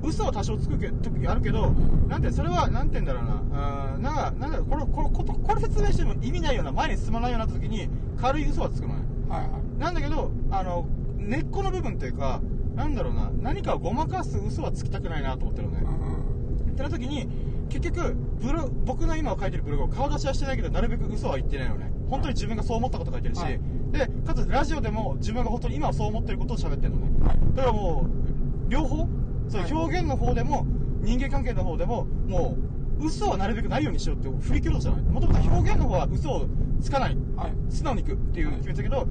嘘は多少つくけ時あるけど、なんて、それは、なんて言うんだろうな、あーなんか、なんだろう、これ、これ、ことこれ説明しても意味ないような、前に進まないような時に、軽い嘘はつくのね。はいはい。なんだけど、あの、根っこの部分というか、なんだろうな、何かをごまかす嘘はつきたくないなと思ってるのね。うんってな時に、結局、ブロ僕の今書いてるブログを顔出しはしてないけど、なるべく嘘は言ってないのね。本当に自分がそう思ったこと書いてるし、はいで、かつラジオでも自分が本当に今はそう思ってることを喋ってるのね。はい。だからもう、両方、そうはい表現の方でも、人間関係の方でも、もう、嘘はなるべくないようにしようって振り切ろうじゃない。もともと表現の方は嘘をつかない。はい。素直にいくっていう決めたけど、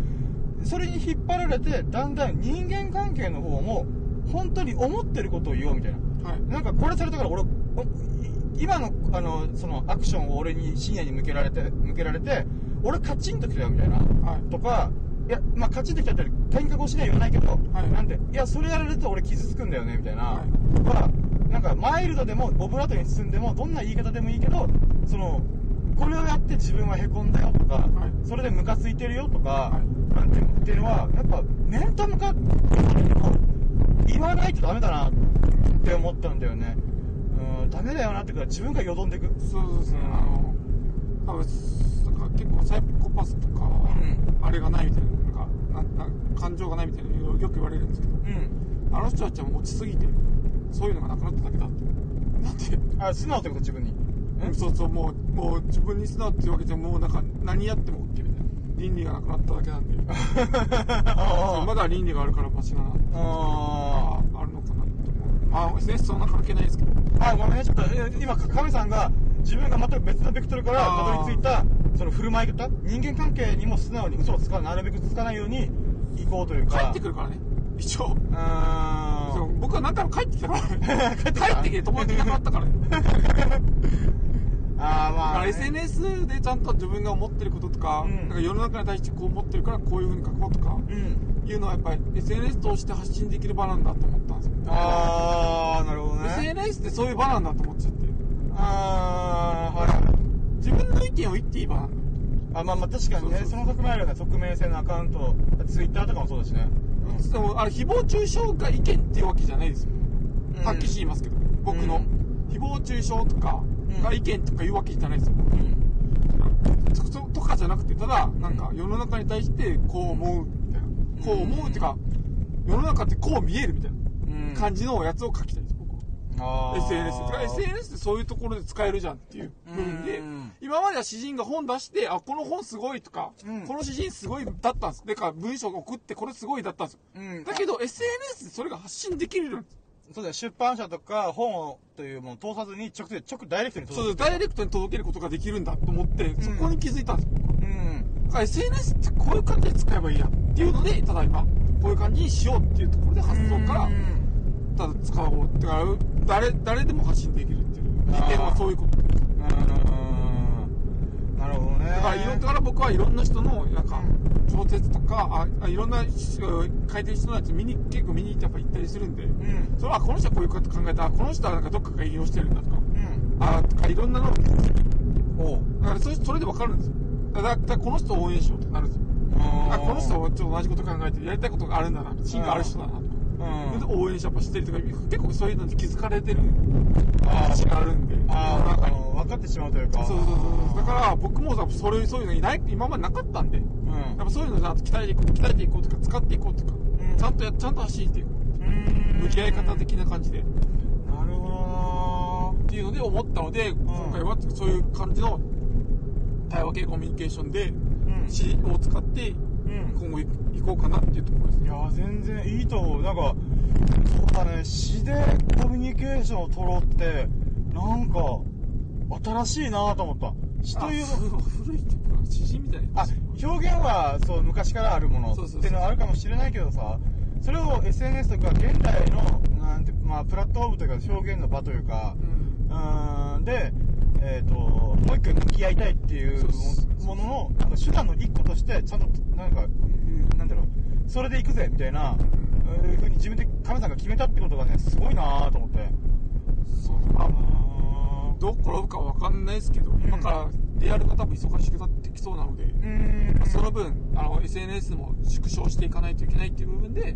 それに引っ張られて、だんだん人間関係の方も、本当に思ってることを言おうみたいな。はい。なんかこれされたから俺、お今の、あの、そのアクションを俺に深夜に向けられて、向けられて、俺カチンときたよみたいな。はい。とか、いや、まあ、カチンときたって喧嘩越しには言わないけど、はいなんで、いや、それやられると俺傷つくんだよね、みたいな。はとか、なんか、マイルドでも、オブラートに包んでも、どんな言い方でもいいけど、その、これをやって自分は凹んだよとか、はいそれでムカついてるよとか、はいなんてっていうのは、やっぱ、面と向かって言わないとダメだなって思ったんだよね。うん、ダメだよなっていうか、自分がよどんでいく。そうそうですね。あの、多分なんか結構サイコパスとか、んあれがないみたいな、なんか、なんなん感情がないみたいなのよく言われるんですけど、うん。あの人たちはもう落ちすぎて、そういうのがなくなっただけだって。だって、あ、素直ってこと自分に？うんそうそう、もう、もう自分に素直っていうわけじゃ、もうなんか、何やっても OK みたいな。倫理がなくなっただけなんで、あまだ倫理があるからマシな、あああるのかなって思う。まあ、SNS そんな関係ないですけど。あ、ごめんね、ちょっと、え今、亀さんが、自分が全く別のベクトルからたどり着いた、その振る舞い方、人間関係にも素直に嘘をつかなるべくつかないように行こうというか。帰ってくるからね。一応。うー。ん僕は何回も帰ってきたから。帰ってきた帰ってきて友達いなくなったからね。ああまあ、だからね、SNS でちゃんと自分が思ってることとか,、うん。なんか世の中に対してこう思ってるからこういうふうに書こうとかうん。いうのはやっぱり SNS 通して発信できる場なんだと思ったんですよ。ああなるほどね。SNS ってそういう場なんだと思っちゃってああはい自分の意見を言っていい場なんだあまあまあ確かにね。そうそう。そうその匿名あるよね匿名性のアカウントツイッターとかもそうだしね。でもあれ誹謗中傷が意見っていうわけじゃないですよ、うん。はっきり言いますけど僕の、うん。誹謗中傷とかが意見とかいうわけじゃないですよ、うん。そそとかじゃなくてただなんか世の中に対してこう思うみたいな。こう思うっていうか世の中ってこう見えるみたいうん。な感じのやつを書きたい SNS てか SNS ってそういうところで使えるじゃんっていう部分でうん今までは詩人が本出してあこの本すごいとか、うん。この詩人すごいだったんです。でか文章を送ってこれすごいだったんですよ。うん。だけど SNS でそれが発信できるようにそうだよ出版社とか本というものを通さずに直接直ダイレクトにそう届くダイレクトに届けることができるんだと思ってそこに気づいたんですよ、うん。だから SNS ってこういう感じで使えばいいやっていうのでただ今こういう感じにしようっていうところで発想からうんただ使おうってか誰誰でも発信できるっていう。あー。意見はそういうこと。うんなるほどね。だからいろだから僕はいろんな人のなんか小説とかああいろんなし書いてる人のやつ見に結構見に行ってやっぱ行ったりするんで、うん。それはこの人はこういうこと考えた。この人はなんかどっかが引用してるんだとか。うん。あとかいろんなのおう。だからそれそれで分かるんですよ。だからこの人を応援しようってなるんですよ。あこの人はちょっと同じこと考えてやりたいことがあるんだな。芯がある人だなとかうん。応援しやっぱしてるとか結構そういうのに気づかれてるあ話があるんでああ分かってしまうというか。そうそうそうそう。だから僕もさそれそういうのいない今までなかったんで。うん。やっぱそういうのじゃなくて鍛えていこう鍛えていこうとか使っていこうとか、うん。ちゃんとやちゃんと発信していこううん。向き合い方的な感じで。っなるほていうので思ったので、今回はそういう感じの対話系コミュニケーションでうん。詩を使ってうん今後い行こうかなっていうところですね。いや全然いいと思う。なんかそうだね詩でコミュニケーションを取ろうってなんか新しいなと思った。詩という古いっていうか詩人みたいな。あ表現はそう昔からあるものっていうのはあるかもしれないけどさそれを SNS とか現代のなんて、まあ、プラットフォームというか表現の場というかうん。うーん。で、えー、ともう一回向き合いたいっていうそうそうもののなんか手段の一個としてちゃんとなんかうんなんだろうそれで行くぜみたいなうん。ふうに自分で亀さんが決めたってことがねすごいなと思って。そう。まああどう転ぶかわかんないですけど、今からリアルが多分忙しくなってきそうなので、ーうん。その分あの SNS も縮小していかないといけないっていう部分で、う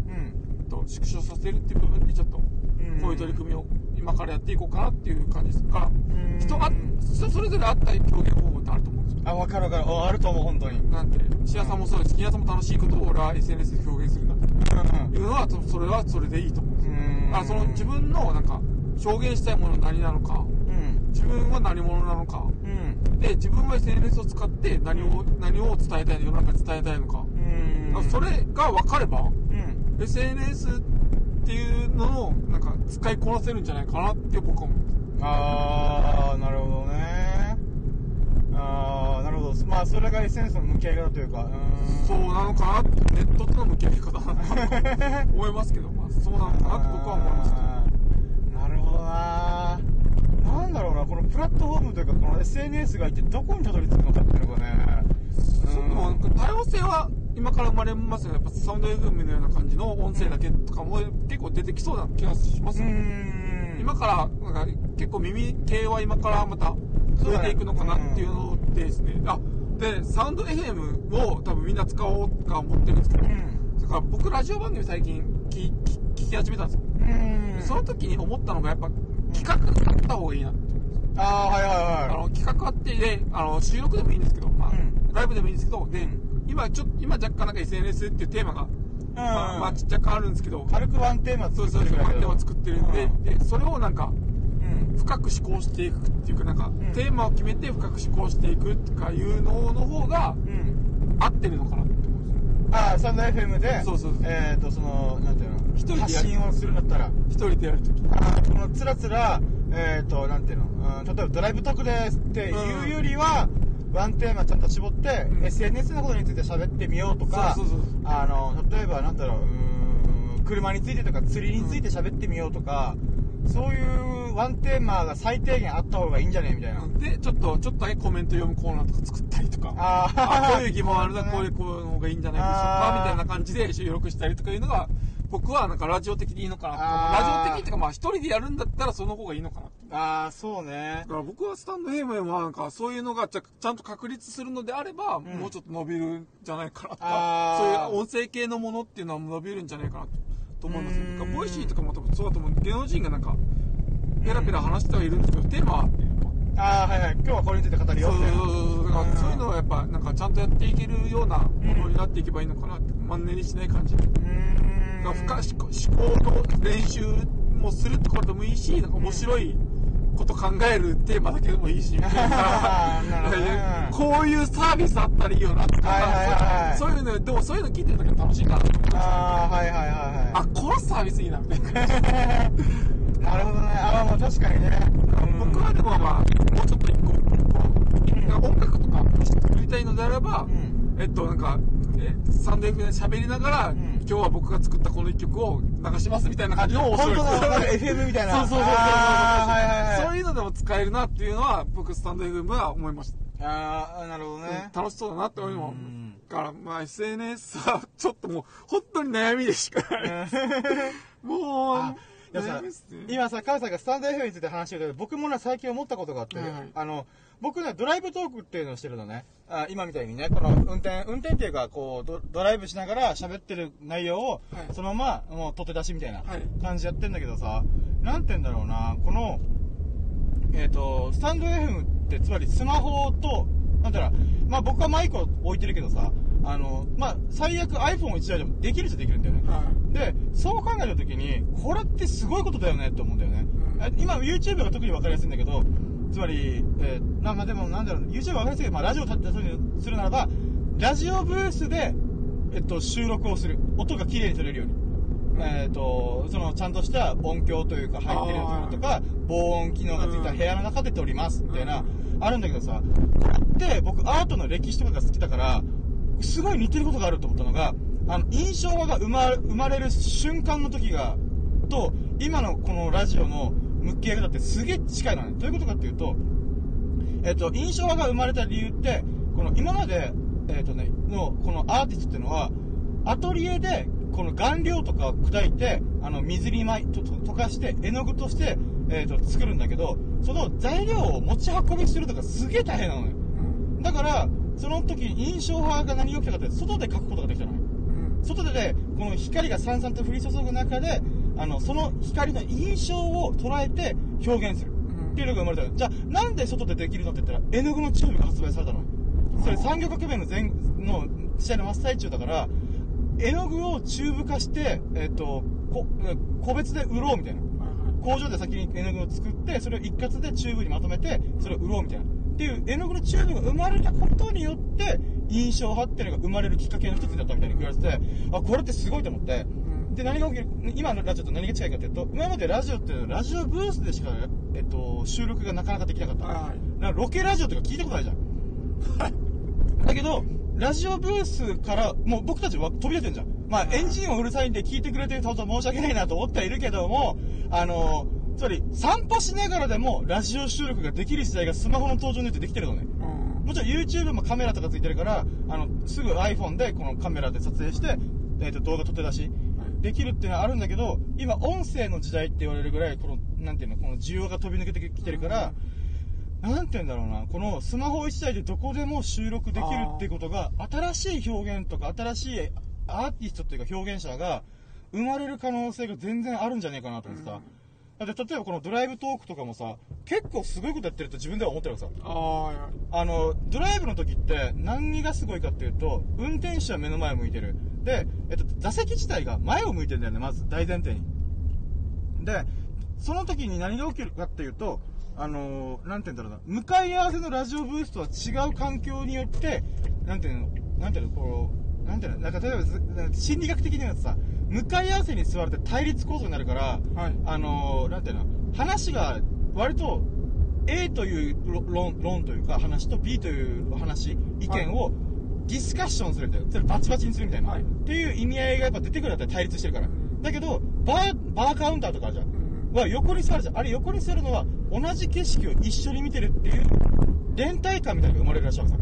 ん。と縮小させるっていう部分でちょっとこうん。ういう取り組みを今からやっていこうかなっていう感じです。から、ん。人あ人それぞれあった表現方法ってあると思うあ分かる分かる。ああると思う本当に。なんでシアさんもそうです。シアさんも楽しいことを俺は SNS で表現するんだというのはそそれはそれでいいと思うんですよ。うん。あその自分のなんか表現したいものは何なのか。うん。自分は何者なのか。うん。で自分は SNS を使って何を何を伝えたいの世の中に伝えたいのか、うん。あそれが分かればうん。SNS っていうののなんか使いこなせるんじゃないかなって僕は思うああなるほどね。ああなるほどまあそれが SNS の向き合い方というかうそうなのかなネットとの向き合い方なのかなと 思いますけど、まあ、そうなのかなと僕は思いましたあーなるほどななんだろうなこのプラットフォームというかこの SNS が一体どこにたどり着くのかっていうのがね。そうなん。か多様性は今から生まれますよね。やっぱサウンド FM のような感じの音声だけとかも結構出てきそうな気がしますうよね。ん。今からなんか結構耳系は今からまた増えていくのかなっていうのでですね。あでサウンド FM を多分みんな使おうとか思ってるんですけど、うん。だから僕ラジオ番組最近聞き始めたんですよ、うん。その時に思ったのがやっぱ企画があった方がいいなってああはいはいあはい。の企画あってであの収録でもいいんですけど、まあうん。ライブでもいいんですけどで、うん。今ちょっと今若干なんか SNS っていうテーマが、まあまあ、うん若干あるんですけど軽くワンテーマ作ってる。そうそうワンテーマ作ってるんで,、うん。でそれをなんかうん深く思考していくっていうかなんか、ん。テーマを決めて深く思考していくとかいうのの方がうん。合ってるのかなって思うんですよ。ああサンド FM でそうそうそう。えっ、ー、とそのなんていうの一人で発信をするんだったら。一人でやるときあーこのつらつらえっ、ー、となんていうの、うん、例えばドライブトークですっていうよりは、ワンテーマちゃんと絞って、うん。SNS のことについて喋ってみようとかあの例えばなんだろううーん車についてとか釣りについて喋ってみようとか、そういうワンテーマが最低限あった方がいいんじゃね？みたいな。で、ちょっと、ちょっとだけコメント読むコーナーとか作ったりとか。あーあこういう疑問あるな、こういう、なるこういうのがいいんじゃないでしょうあか、ーみたいな感じで収録したりとかいうのが、僕はなんかラジオ的にいいのかなと。ラジオ的っていうか、まあ一人でやるんだったらその方がいいのかなと。ああ、そうねだ。から僕はスタンド FM はなんかそういうのがちゃちゃんと確立するのであれば、もうちょっと伸びるんじゃないかなとか、そういう音声系のものっていうのは伸びるんじゃないかなとと思いますね。ボイシーとかも多分そうだと思う。芸能人がなんか、ペラペラ話してはいるんですけど、テーマはあって、ああ、はいはい。今日はこれについて語るよそうみたいな。そうそうそういうのはやっぱなんかちゃんとやっていけるようなものになっていけばいいのかなって、マンネリしない感じ。だかうーん。ら深思考思考の練習もするってことでもいいし、なんか面白いこと考えるテーマだけでもいいし、みたいなるほどねな。こういうサービスあったらいいよなとか、はいはいはいそういうの、でもそういうの聞いてるだけで楽しいかなと思ってああ、はいはいはいはい。あ、このサービスいいな、みたいな。なるほどね。ああ、まあ確かにね。僕はでもまあ、もうちょっと一個、音楽とか作りたいのであれば、んえっと、なんか、えサンド F で喋りながら、ん今日は僕が作ったこの一曲を流しますみたいな感じの面本白い当だ、FM みたいな。そうそうそうそうそうい。そういうのでも使えるなっていうのは、僕、スタンド FM は思いました。ああ、なるほどね。楽しそうだなって思いもうから、まあ、SNS は、ちょっともう、本当に悩みでしかない。もう、あいやさ今さ、川さんがスタンド FM について話してるけど、僕もね、最近思ったことがあって、はいはい。あの、僕ね、ドライブトークっていうのをしてるのね。あ今みたいにね、この運転、運転っていうか、こうド、ドライブしながら喋ってる内容を、はい。そのまま、もう、取って出しみたいなはい。感じでやってんだけどさ、なんて言うんだろうな、この、えっ、と、スタンド FM って、つまりスマホと、なんだろう、まあ僕はマイクを置いてるけどさ、あの、まあ最悪 iPhone1 台でもできる人できるんだよね。はで、そう考えたときに、これってすごいことだよねって思うんだよね。うんえ今、YouTube が特に分かりやすいんだけど、つまり、えーなまあ、でもなんだろう、YouTube 分かりやすいけど、まあ、ラジオを立ってするならば、ラジオブースで、えっと、収録をする。音が綺麗に取れるように。えっと、その、ちゃんとした音響というか、入ってるところとか、防音機能がついた部屋の中で撮ります、みたいな、あるんだけどさ、これって僕、アートの歴史とかが好きだから、すごい似てることがあると思ったのが、あの、印象派が生ま生まれる瞬間の時が、と、今のこのラジオの向き合い方ってすげえ近いのね。どういうことかっていうと、えっと、印象派が生まれた理由って、この今まで、えっとね、の、このアーティストっていうのは、アトリエで、この顔料とかを砕いて、あの、水にまい、と、と溶かして、絵の具として、えっと、作るんだけど、その材料を持ち運びするとかすげえ大変なのよ。だから、その時に印象派が何が起きたかって、外で描くことができたのよ。外ででこの光がさんさんと降り注ぐ中であのその光の印象を捉えて表現する。っていうのが生まれたの。じゃあなんで外でできるのって言ったら絵の具のチューブが発売されたの。それ産業革命の前の時代の真っ最中だから絵の具をチューブ化して、えっとこ個別で売ろうみたいな。工場で先に絵の具を作ってそれを一括でチューブにまとめてそれを売ろうみたいなっていう絵の具のチューブが生まれたことによって印象派っていうのが生まれるきっかけの一つだったみたいに言われててあこれってすごいと思って。で何が起きる今のラジオと何が近いかっていうと今までラジオっていうのはラジオブースでしか、えっと、収録がなかなかできなかった、はい。だからロケラジオとか聞いたことないじゃん。だけど、ラジオブースから、もう僕たちは飛び出てるじゃん。まあ、エンジン音うるさいんで聞いてくれてると申し訳ないなと思ってはいるけども、あの、つまり、散歩しながらでもラジオ収録ができる時代がスマホの登場によってできてるのね。もちろん YouTube もカメラとかついてるから、あの、すぐ iPhone でこのカメラで撮影して、えっ、と、動画撮って出し、できるっていうのはあるんだけど、今、音声の時代って言われるぐらい、この、なんていうの、この需要が飛び抜けてきてるから、なんて言うんだろうな、このスマホ一台でどこでも収録できるっていうことが、新しい表現とか、新しいアーティストっていうか表現者が生まれる可能性が全然あるんじゃねえかなと思ってさ。だって例えばこのドライブトークとかもさ、結構すごいことやってると自分では思ってるわけさ。ああの、ドライブの時って何がすごいかっていうと、運転手は目の前を向いてる。で、えっと、座席自体が前を向いてるんだよね、まず大前提に。で、その時に何が起きるかっていうと、あのーなんて言うんだろうな、向かい合わせのラジオブースとは違う環境によって、なんていうの、なんていうの、こう、なんていうの、なんか例えばず、心理学的にはさ、向かい合わせに座るって対立構造になるから、はいあのーなんていうの、話が割と A という論論というか話と B という話、意見をディスカッションするみたいな、それバチバチにするみたいな、はいっていう意味合いがやっぱ出てくるんだったら対立してるから。だけど、バー、バーカウンターとかあるじゃんは横に座るじゃん。あれ横に座るのは、同じ景色を一緒に見てるっていう、連帯感みたいなのが生まれるらしいわけさ。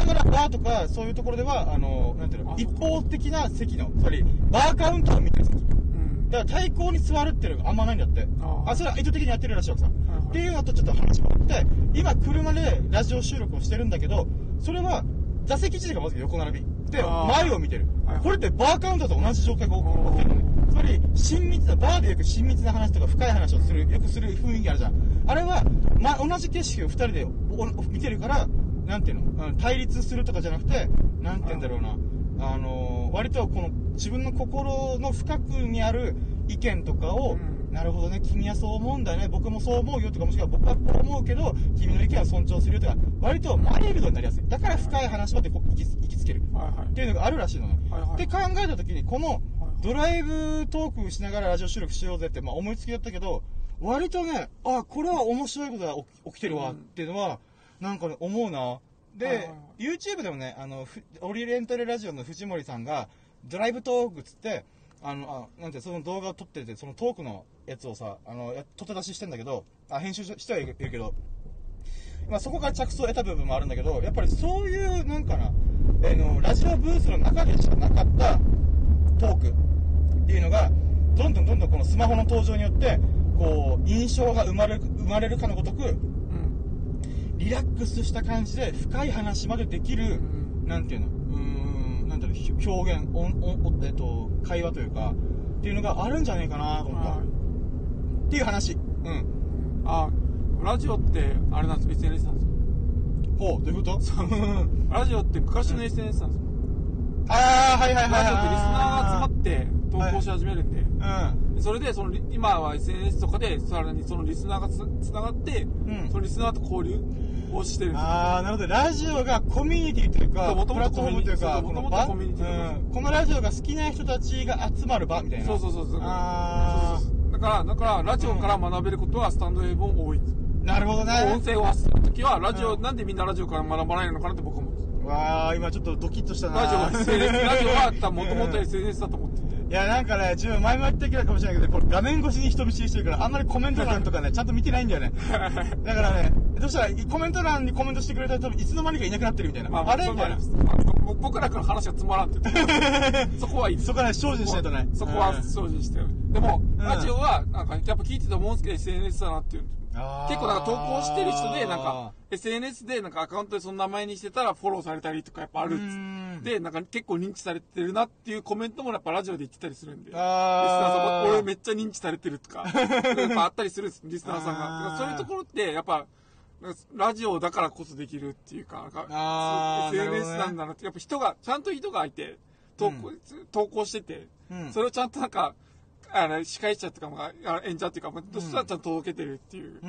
だから、バーとか、そういうところでは、あの、なんていうのあ、一方的な席の、つまり、バーカウンターを見てる席。うんだから対抗に座るっていうのがあんまないんだって。ああ、それは意図的にやってるらしいわけさ。はいっていうのとちょっと話があって、今車でラジオ収録をしてるんだけど、それは座席自体がまず横並び。で、前を見てるはい。これってバーカウンターと同じ状態が起きてるのね。つまり、親密な、バーでよく親密な話とか深い話をする、よくする雰囲気あるじゃん。あれは、ま、同じ景色を二人でおお見てるから、なんていうの？うん対立するとかじゃなくて、なんて言うんだろうな。あのー割とこの自分の心の深くにある意見とかを、うんなるほどね、君はそう思うんだね、僕もそう思うよとか、もしくは僕はこう思うけど、君の意見は尊重するよとか、割とマイルドになりやすい。だから深い話まで行き行きつける。はいはいっていうのがあるらしいのね。はいはいで考えた時に、このはいドライブトークしながらラジオ収録しようぜって、まあ思いつきだったけど、割とね、あ、これは面白いことが起き起きてるわっていうのは、なんかね、思うな。で、はいはいはい YouTube でもね、あの、ふオリエンタルラジオの藤森さんが、ドライブトークっつって、あの、あ、なんて、その動画を撮ってて、そのトークのやつをさ、あの、や撮って出ししてんだけど、あ、編集ししてはいるけど、まあそこから着想を得た部分もあるんだけど、やっぱりそういう、なんかな、えーの、ラジオブースの中でしかなかったトークっていうのが、どんどんどんどんこのスマホの登場によって、こう、印象が生まれる、生まれるかのごとく、うんリラックスした感じで深い話までできる、うんなんていうの、うーん、なんだろう、ひ表現、音音えっと、会話というか、っていうのがあるんじゃないかなと思った。はいっていう話。うん。あラジオってあれなんですよ SNS なんですよほう、どういうこと？ラジオって昔の SNS なんですよあー、はいはいはいはい。ラジオってリスナーが集まって投稿し始めるんで、うん。それでそのリ今は SNS とかでさらにそのリスナーがつつながって、んそのリスナーと交流をしてるんですよあー、なるほど。ラジオがコミュニティというか、プラットフォームというか、この場、コミュニティのうん、このラジオが好きな人たちが集まる場みたいな。そうそうそうそうあそうそうそうだからだからラジオから学べることはスタンド FM も多いんですよー、なるほどね。音声を発するときはラジオ、うんなんでみんなラジオから学ばないのかなって僕は思うんですわー、今ちょっとドキッとしたな。ラジオは SNS ラジオはもともと SNS だと思ってていや、なんかね、自分前も言ってきたかもしれないけど、これ画面越しに人見知りしてるから、あんまりコメント欄とかね、ちゃんと見てないんだよね。だからね、どうしたら、コメント欄にコメントしてくれた人多分いつの間にかいなくなってるみたいな。まあ、あれみたいな。僕らから話がつまらんって言ってそこはいい。そこはね、精進しないとね。そこはうん精進してるでも、うん。ラジオはなんかやっぱ聞いてて思うんですけど SNS だなっていう結構なんか投稿してる人でなんか SNS でなんかアカウントでその名前にしてたらフォローされたりとかやっぱあるでなんか結構認知されてるなっていうコメントもやっぱラジオで言ってたりするんで。リスナーさんも俺めっちゃ認知されてるとか。やっぱあったりするんですリスナーさんが。そういうところってやっぱラジオだからこそできるっていうか SNS なんだなって。やっぱ人がちゃんと人がいて投稿,、投稿してて、うん。それをちゃんとなんかあの司会者とかもあ演者っていうか、まあとしてはちゃんと届けてるっていう。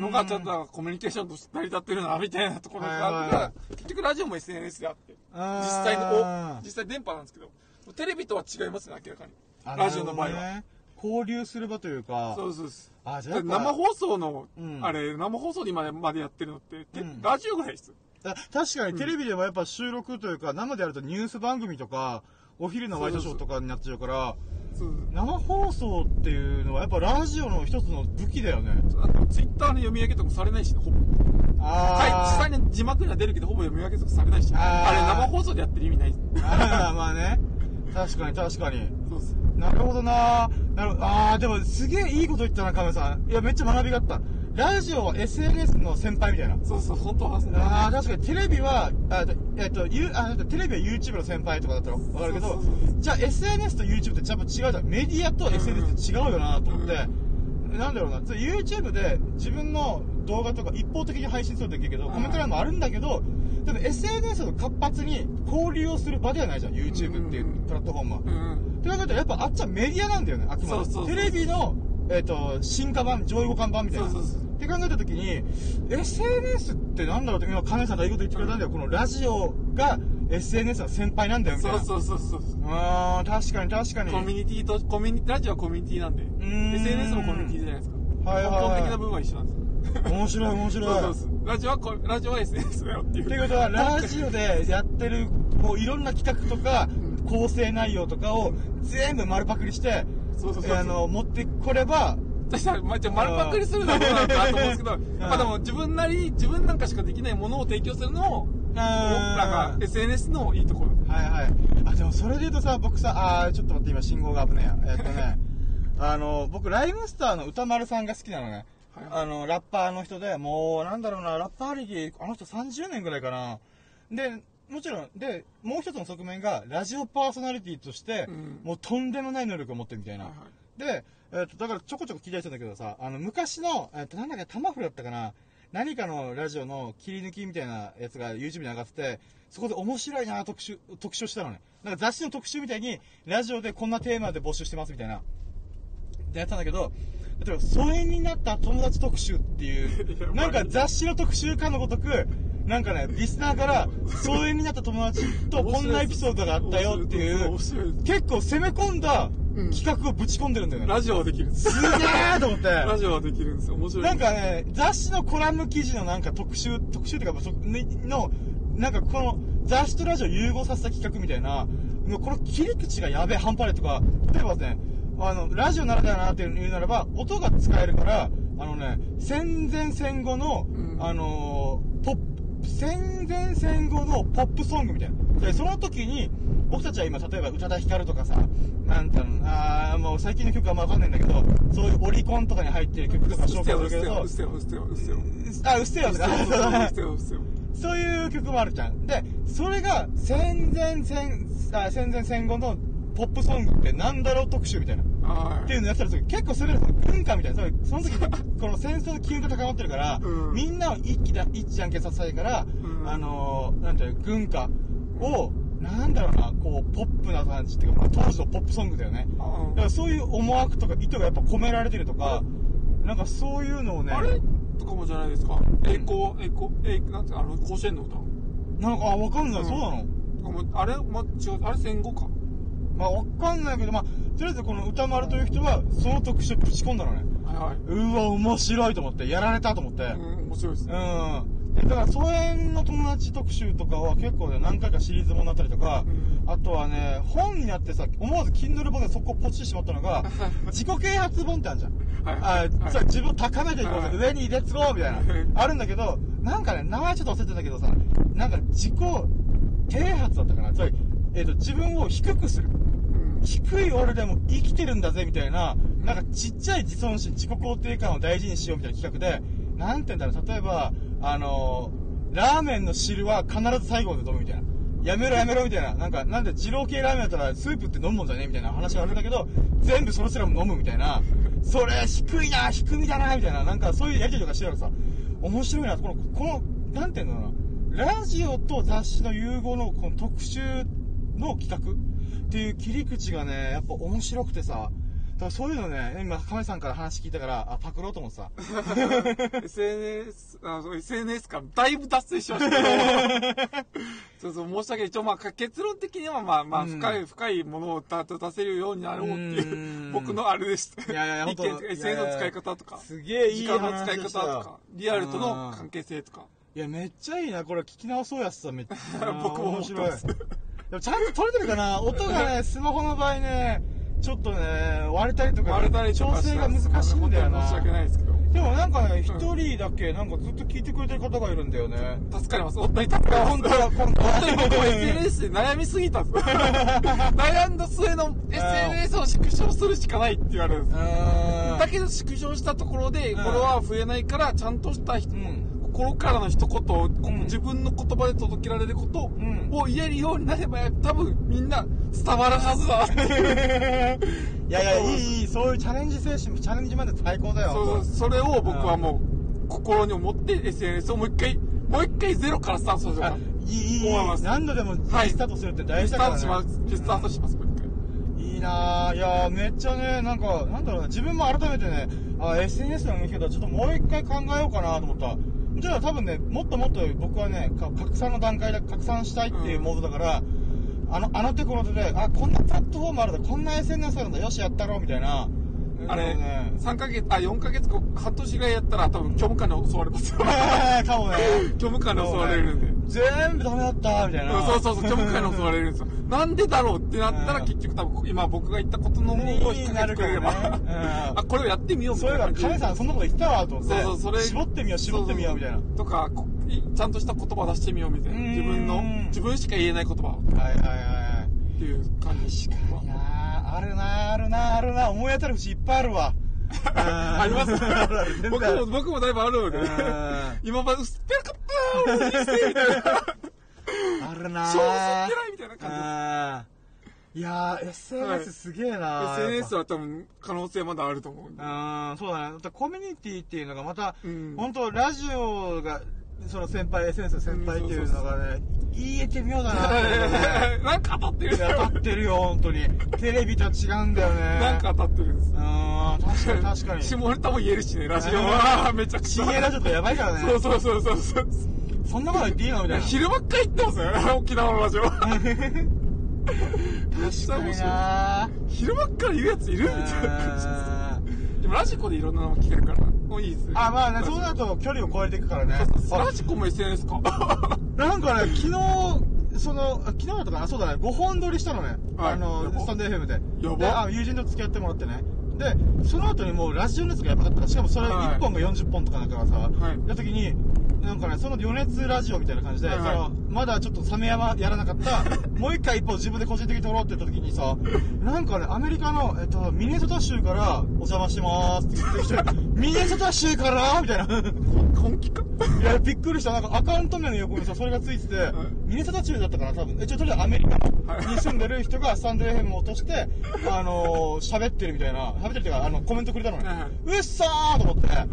のがちゃんとコミュニケーションとして成り立ってるなみたいなところがあるかはいはい。はら結局ラジオも SNS であって実際のお実際電波なんですけどテレビとは違いますね明らかに。あラジオの場合は、交流する場というか。そうそうあ、じゃ生放送の、うん。あれ生放送にまでまでやってるのって、てうん。ラジオぐらいです。あ確かにテレビではやっぱ収録というか、生でやるとニュース番組とか、お昼のワイドショーとかになっちゃうから、生放送っていうのはやっぱラジオの一つの武器だよね。ツイッターの読み上げとかもされないしねほぼはい実あ際に字幕には出るけどほぼ読み上げとかされないしあーあれ生放送でやってる意味ないーあー。まあね。確かに確かに。そうですなるほどななる。ああ、でもすげえいいこと言ったな、カメさん。いや、めっちゃ学びがあった。ラジオは SNS の先輩みたいな。そうそう本当はああ、確かにテレビは、あえっと、ゆあテレビは YouTube の先輩とかだったらわかるけどそうそうそう、じゃあ SNS と YouTube ってやっぱ違うじゃん。メディアと SNS って違うよなと思って、なんだろうな、つ YouTube で自分の動画とか一方的に配信するとできるけど、うん。コメント欄もあるんだけど、でも SNS の活発に交流をする場ではないじゃん、YouTube っていうプラットフォームは。うん。って考えたらやっぱあっちはメディアなんだよね、あくまで。そうそうそう。テレビの、えっ、と、進化版、上位互換版みたいな。そうそうそう。って考えたときに、SNS ってなんだろうって、今、金さんがいいこと言ってくれたんだよ。このラジオが SNS の先輩なんだよ、みたいな。そうそうそうそうあー、確かに確かに。コミュニティとコミュニラジオはコミュニティなんで。ん。SNS もコミュニティじゃないですか。はいはいはい。根本的な部分は一緒なんです面白い面白い。そうそうそう。ラジオはこラジオは SNS だよっていう。ってことは、ラジオでやってる、もういろんな企画とか、構成内容とかを全部丸パクリして、そうそうそうあの、持ってこれば、そしたら、まあ、じゃあ丸パクリするのはどうなのかなと思うんですけど、んまあでも自分なりに自分なんかしかできないものを提供するのを、なんか SNS のいいところ。はいはい。あ、でもそれで言うとさ、僕さ、あー、ちょっと待って、今信号が危ねえや。えっとね、あの、僕、ライムスターの歌丸さんが好きなのね。はいあの、ラッパーの人で、もう、なんだろうな、ラッパー歴、あの人30年ぐらいかな。で、もちろん、で、もう一つの側面が、ラジオパーソナリティとして、うんもうとんでもない能力を持ってるみたいな。はいはいで、えっと、だからちょこちょこ聞いたりしたんだけどさ、あの、昔の、えっと、なんだっけ、タマフルだったかな？何かのラジオの切り抜きみたいなやつが YouTube に上がってて、そこで面白いな特集、特集をしたのね。なんか雑誌の特集みたいに、ラジオでこんなテーマで募集してますみたいな。でやったんだけど、例えば、疎遠になった友達特集っていう、なんか雑誌の特集かのごとく、なんかね、リスナーから、疎遠になった友達とこんなエピソードがあったよっていう結構攻め込んだうん企画をぶち込んでるんだよね。ラジオはできるんです。すげーと思って。ラジオはできるんですよ。面白い。なんかね、雑誌のコラム記事のなんか特集、特集っていうか、そねの、なんかこの雑誌とラジオを融合させた企画みたいな、もうこの切り口がやべえ、半端ないとか、例えばね、あの、ラジオならではなっていうならば、音が使えるから、あのね、戦前戦後の、うんあのーポップ、戦前戦後のポップソングみたいな。で、その時に、僕たちは今、例えば宇多田ヒカルとかさ、なんていうの、あーもう最近の曲はあんまわかんないんだけど、そういうオリコンとかに入ってる曲とか紹介するけどうっ、せよ、うっせよ、うっせよ。あ、うっせえよとか、うっせよ、うっせよ、うっせよ。そういう曲もあるじゃん。で、それが戦前戦、あ戦前戦後のポップソングってなんだろう特集みたいな。っはい。ていうのやったら結構それが文化みたいな。その時、この戦争の機運が高まってるから、うん。みんなを一気で一致団結させたいから、うん。あのー、なんていうの軍歌を、なんだろうな、こう、ポップな感じっていうか、まあ当時のポップソングだよね。だからそういう思惑とか意図がやっぱ込められてるとか、なんかそういうのをね、あれ？とかもじゃないですか？栄光、栄光、え、なんて、あの、甲子園の歌？なんか、あ、わかんない、うん。そうなの？あれ？ま、違う、あれ？戦後か。まあ、わかんないけど、まあ、とりあえずこの歌丸という人は、その特集ぶち込んだのね。はいはい。うわ、面白いと思って、やられたと思って。うん、面白いですうね。ん。でだから、疎遠の友達特集とかは結構ね、何回かシリーズもになったりとか、うんあとはね、本になってさ、思わず Kindle 本でそこポチってしまったのが、自己啓発本ってあるじゃん。はいあはいそう自分を高めていこうぜ、はい上にレッツゴーみたいな、あるんだけど、なんかね、名前ちょっと忘れてたけどさ、なんか自己啓発だったかな。つまり、えっ、と、自分を低くする。うん低い俺でも生きてるんだぜみたいな、なんかちっちゃい自尊心、自己肯定感を大事にしようみたいな企画で、なんて言うんだろう、例えば、あのー、ラーメンの汁は必ず最後まで飲むみたいな。やめろやめろみたいな。なんか、なんで二郎系ラーメンだったらスープって飲むもんじゃねみたいな話があるんだけど、全部それすらも飲むみたいな。それ低いな、低みだな、みたいな。なんかそういうやりとりとかしてるからさ、面白いな。この、この、なんて言うんだろうな。ラジオと雑誌の融合のこの特集の企画っていう切り口がね、やっぱ面白くてさ、だからそういうのね、今、亀さんから話聞いたから、あ、パクろうと思ってさ。SNS、あそう SNS からだいぶ脱線しましたけど、そうそう、申し訳ない。一応まあ結論的にはまあまあうん深い、深いものをた出せるようになろうっていううん僕のあれでした。いやいや本当 SNS の使い方とか、すげえいい時間の使い方とか、リアルとの関係性とか。いや、めっちゃいいな。これ聞き直そうやつさ、めっちゃ。僕も思面白い。でもちゃんと撮れてるかな？音がね、スマホの場合ね、ちょっとね、割れたりとか、割れたりと調か整が難しいんだよな。申し訳ないですけど。でもなんかね、一人だけ、なんかずっと聞いてくれてる方がいるんだよね。助かります。本当に助かります。本当だ本当に僕も SNS で悩みすぎたんです。悩んだ末の SNS を縮小するしかないって言われるんです。だけど縮小したところで、んフォロワー増えないから、ちゃんとした人、うん心からの一言を、ん自分の言葉で届けられることんを言えるようになれば、多分みんな伝わるはずだっていう。いやいや、いい、いい、そういうチャレンジ精神、チャレンジまで最高だよ。そうそれを僕はもう、心に思って SNS をもう一回、もう一回ゼロからスタートさせようあか。いい、いい、何度でもリはいスタートするって大事だから、ね。ートします。リスタートします。いいなぁ。いやーめっちゃね、なんか、なんだろうな、自分も改めてね、あ、SNS の向き方、ちょっともう一回考えようかなと思った。じゃあ多分ね、もっともっと僕はね、か拡散の段階で拡散したいっていうモードだから、あの、あの手この手で、あ、こんなプラットフォームあるんだ、こんな SNS あるんだ、よし、やったろう、みたいな。うあれ、ね3ヶ月、あ、4ヶ月後、半年ぐらいやったら多分虚無感に襲われますよ。かもね。虚無感に襲われるんで。全部ダメだったみたいな。そうそうそう、虚無感に襲われるんですよ。なんでだろうってなったらうん結局多分今僕が言ったことの方を引っ掛けてくれれば、あ、これをやってみようみそういえば、たいな感じで。亀さんそんなこと言ったわと思って。そうそう、それ。絞ってみよう、絞ってみようみたいな。とか、こちゃんとした言葉出してみようみたいな。うん自分の、自分しか言えない言葉はいはいはいはい。っていう感じ。確かになあるなあるなあるな思い当たる節いっぱいあるわ。あ あります？僕も、僕もだいぶあるのでうん。今まで薄っぺらかったー人生みたいな。あるな超薄っぺらいみたいな感あいやー、SNS すげえなじです。SNS は多分可能性まだあると思うんで。うん、そうだね。コミュニティっていうのがまた、うん本当ラジオが、その先輩、SNS の先輩っていうのがね、言えてみようだなってねなんか当たってるいや当たってるよ、本当に。テレビとは違うんだよね。なんか当たってるんですう。ん、確かに確かに。下ネタも言えるしね、ラジオは。めちゃくちゃ。深夜ラジオってやばいからね。そうそうそうそうそう。そんなこと言っていいのみたいな。昼ばっかり言ってますよね、沖縄のラジオ。確かにな昼ばっかり言うやついるみたいなでもラジコでいろんなの聞けるから、もういいですね。あ、まあね、そうなると距離を超えていくからね。ラジコも SNS か？なんかね、昨日、その、あ昨日だったかなそうだね、5本撮りしたのね。はいあのスタンド FM で。やばで、あ、友人と付き合ってもらってね。で、その後にもうラジオ熱がやばかったしかもそれはい1本が40本とかだからさ、はいやった時に、なんかね、その余熱ラジオみたいな感じで、はいはいそのまだちょっとサメ山やらなかった、もう一回一本自分で個人的に撮ろうって言った時にさ、なんかね、アメリカの、えっと、ミネソタ州からお邪魔してまーすって言ってる人に、ミネソタ州から？みたいな。本気か？いや、びっくりした。なんかアカウント名の横にさ、それがついてて、ミネソタ州だったかな、多分。え、ちょ、とりあえずアメリカはいに住んでる人がスタンド FM を落として、あのー、喋ってるみたいな、喋ってるっていうか、あの、コメントくれたのね。はいはいうっさーと思って、はい。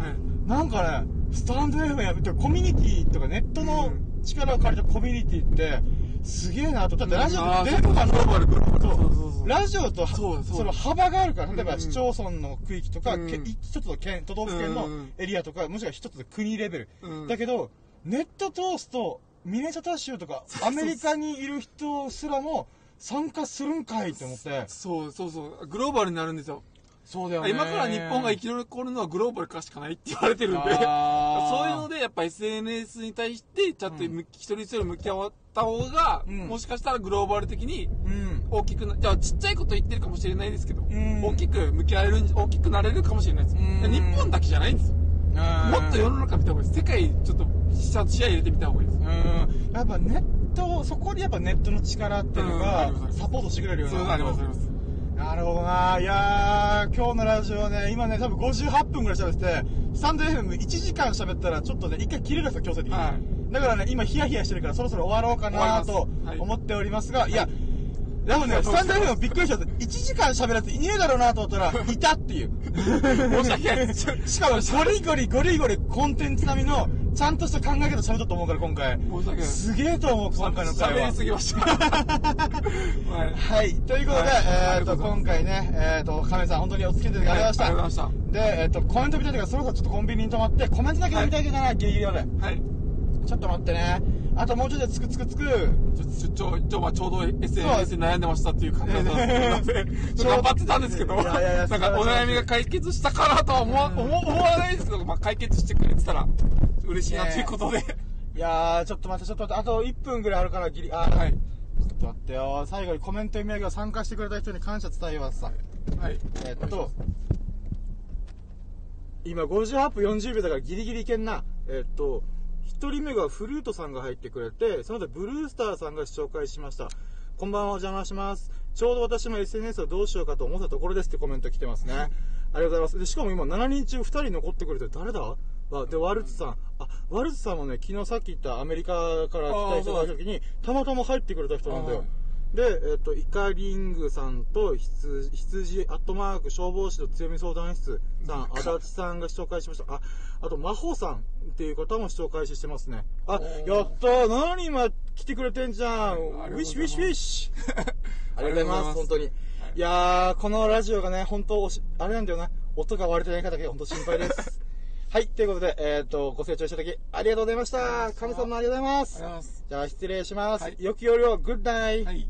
なんかね、スタンド FM やってコミュニティとかネットの力を借りたコミュニティって、すげえなと。だってラジオって電波の、グローバルグローバルそうそうそうそうラジオとその幅があるから、例えばうん市町村の区域とか、うんけ一つの県、都道府県のうんエリアとか、もしくは一つの国レベル。うんだけど、ネット通すと、ミネソタ州とか、アメリカにいる人すらも参加するんかいって思って。そうそうそう。グローバルになるんですよ。そうだ今から日本が生き残るのはグローバル化しかないって言われてるんで。そういうので、やっぱ SNS に対して、ちゃんとむ一人一人向き合った方が、うんもしかしたらグローバル的にうん。大きくな、じゃあちっちゃいこと言ってるかもしれないですけど、ん大きく向き合えるん、大きくなれるかもしれないです。うん日本だけじゃないんですよ。もっと世の中見た方がいいです。世界ちょっと視野視野入れてみた方がいいです。うん。やっぱネット、そこにやっぱネットの力っていうのがサポートしてくれるような。そうありますあります。なるほどな。いやー、今日のラジオね、今ね、多分58分ぐらい喋ってて、スタンド FM1 時間喋ったらちょっとね、一回切れるんですよ、強制的に。はいだからね、今ヒヤヒヤしてるからそろそろ終わろうかなと思っておりますが、いや、でもね、スタンド FM びっくりしたんです1時間喋るやついねえだろうなと思ったら、いたっていう。申し訳ないです。しかも、ゴリゴリゴリゴリコンテンツ並みの、ちゃんとした考え方喋ったと思うから、今回。すげえと思う、今回の回は喋り。すぎました。はい。はい。ということで、えっと、今回ね、えっと、亀さん本当にお付き合いいただきありがとうございました。で、えっと、コメント見たいから、そろそろちょっとコンビニに泊まって、コメントだけ読みたいけどな、ギリギリまで。はい。ちょっと待ってね。あともうちょっとつくつくつく。ちょ、ちょ、ちょ、まあちょうど SNS で悩んでましたっていう感じだったんですけど、頑張ってたんですけど、なんかお悩みが解決したかなとは思わ、思思わないですけど、まあ解決してくれてたら嬉しいなということで、いやー、ちょっと待って、ちょっと待って、あと1分ぐらいあるから、ギリ、あー、はい。ちょっと待ってよ。最後にコメント読み上げを参加してくれた人に感謝伝えますさ。はい。えっと、今58分40秒だからギリギリいけんな。えっと、一人目がフルートさんが入ってくれて、その後ブルースターさんが紹介しました。こんばんは、お邪魔します。ちょうど私も SNS をどうしようかと思ったところですってコメント来てますね。ありがとうございます。で、しかも今7人中2人残ってくれて、誰だ？あで、ワルツさん。あ、ワルツさんもね、昨日さっき言ったアメリカから来た人がいた時に、たまたま入ってくれた人なんだよ。で、えっ、と、イカリングさんと羊、羊、アットマーク、消防士の強み相談室さん、足立さんが紹介しました。あ、あと、真帆さんっていう方も紹介してますね。あ、やったー何今来てくれてんじゃんあウィッシュウィッシュウィッシュありがとうございます、本当に。いやー、このラジオがね、本当おし、あれなんだよな、音が割れてないかだけ本当心配です。はい、ということで、えっ、と、ご清聴いただき、ありがとうございました。神様ありがとうございます。ありがとうございます。じゃあ、失礼します。はいよきよりを、グッダイ。はい。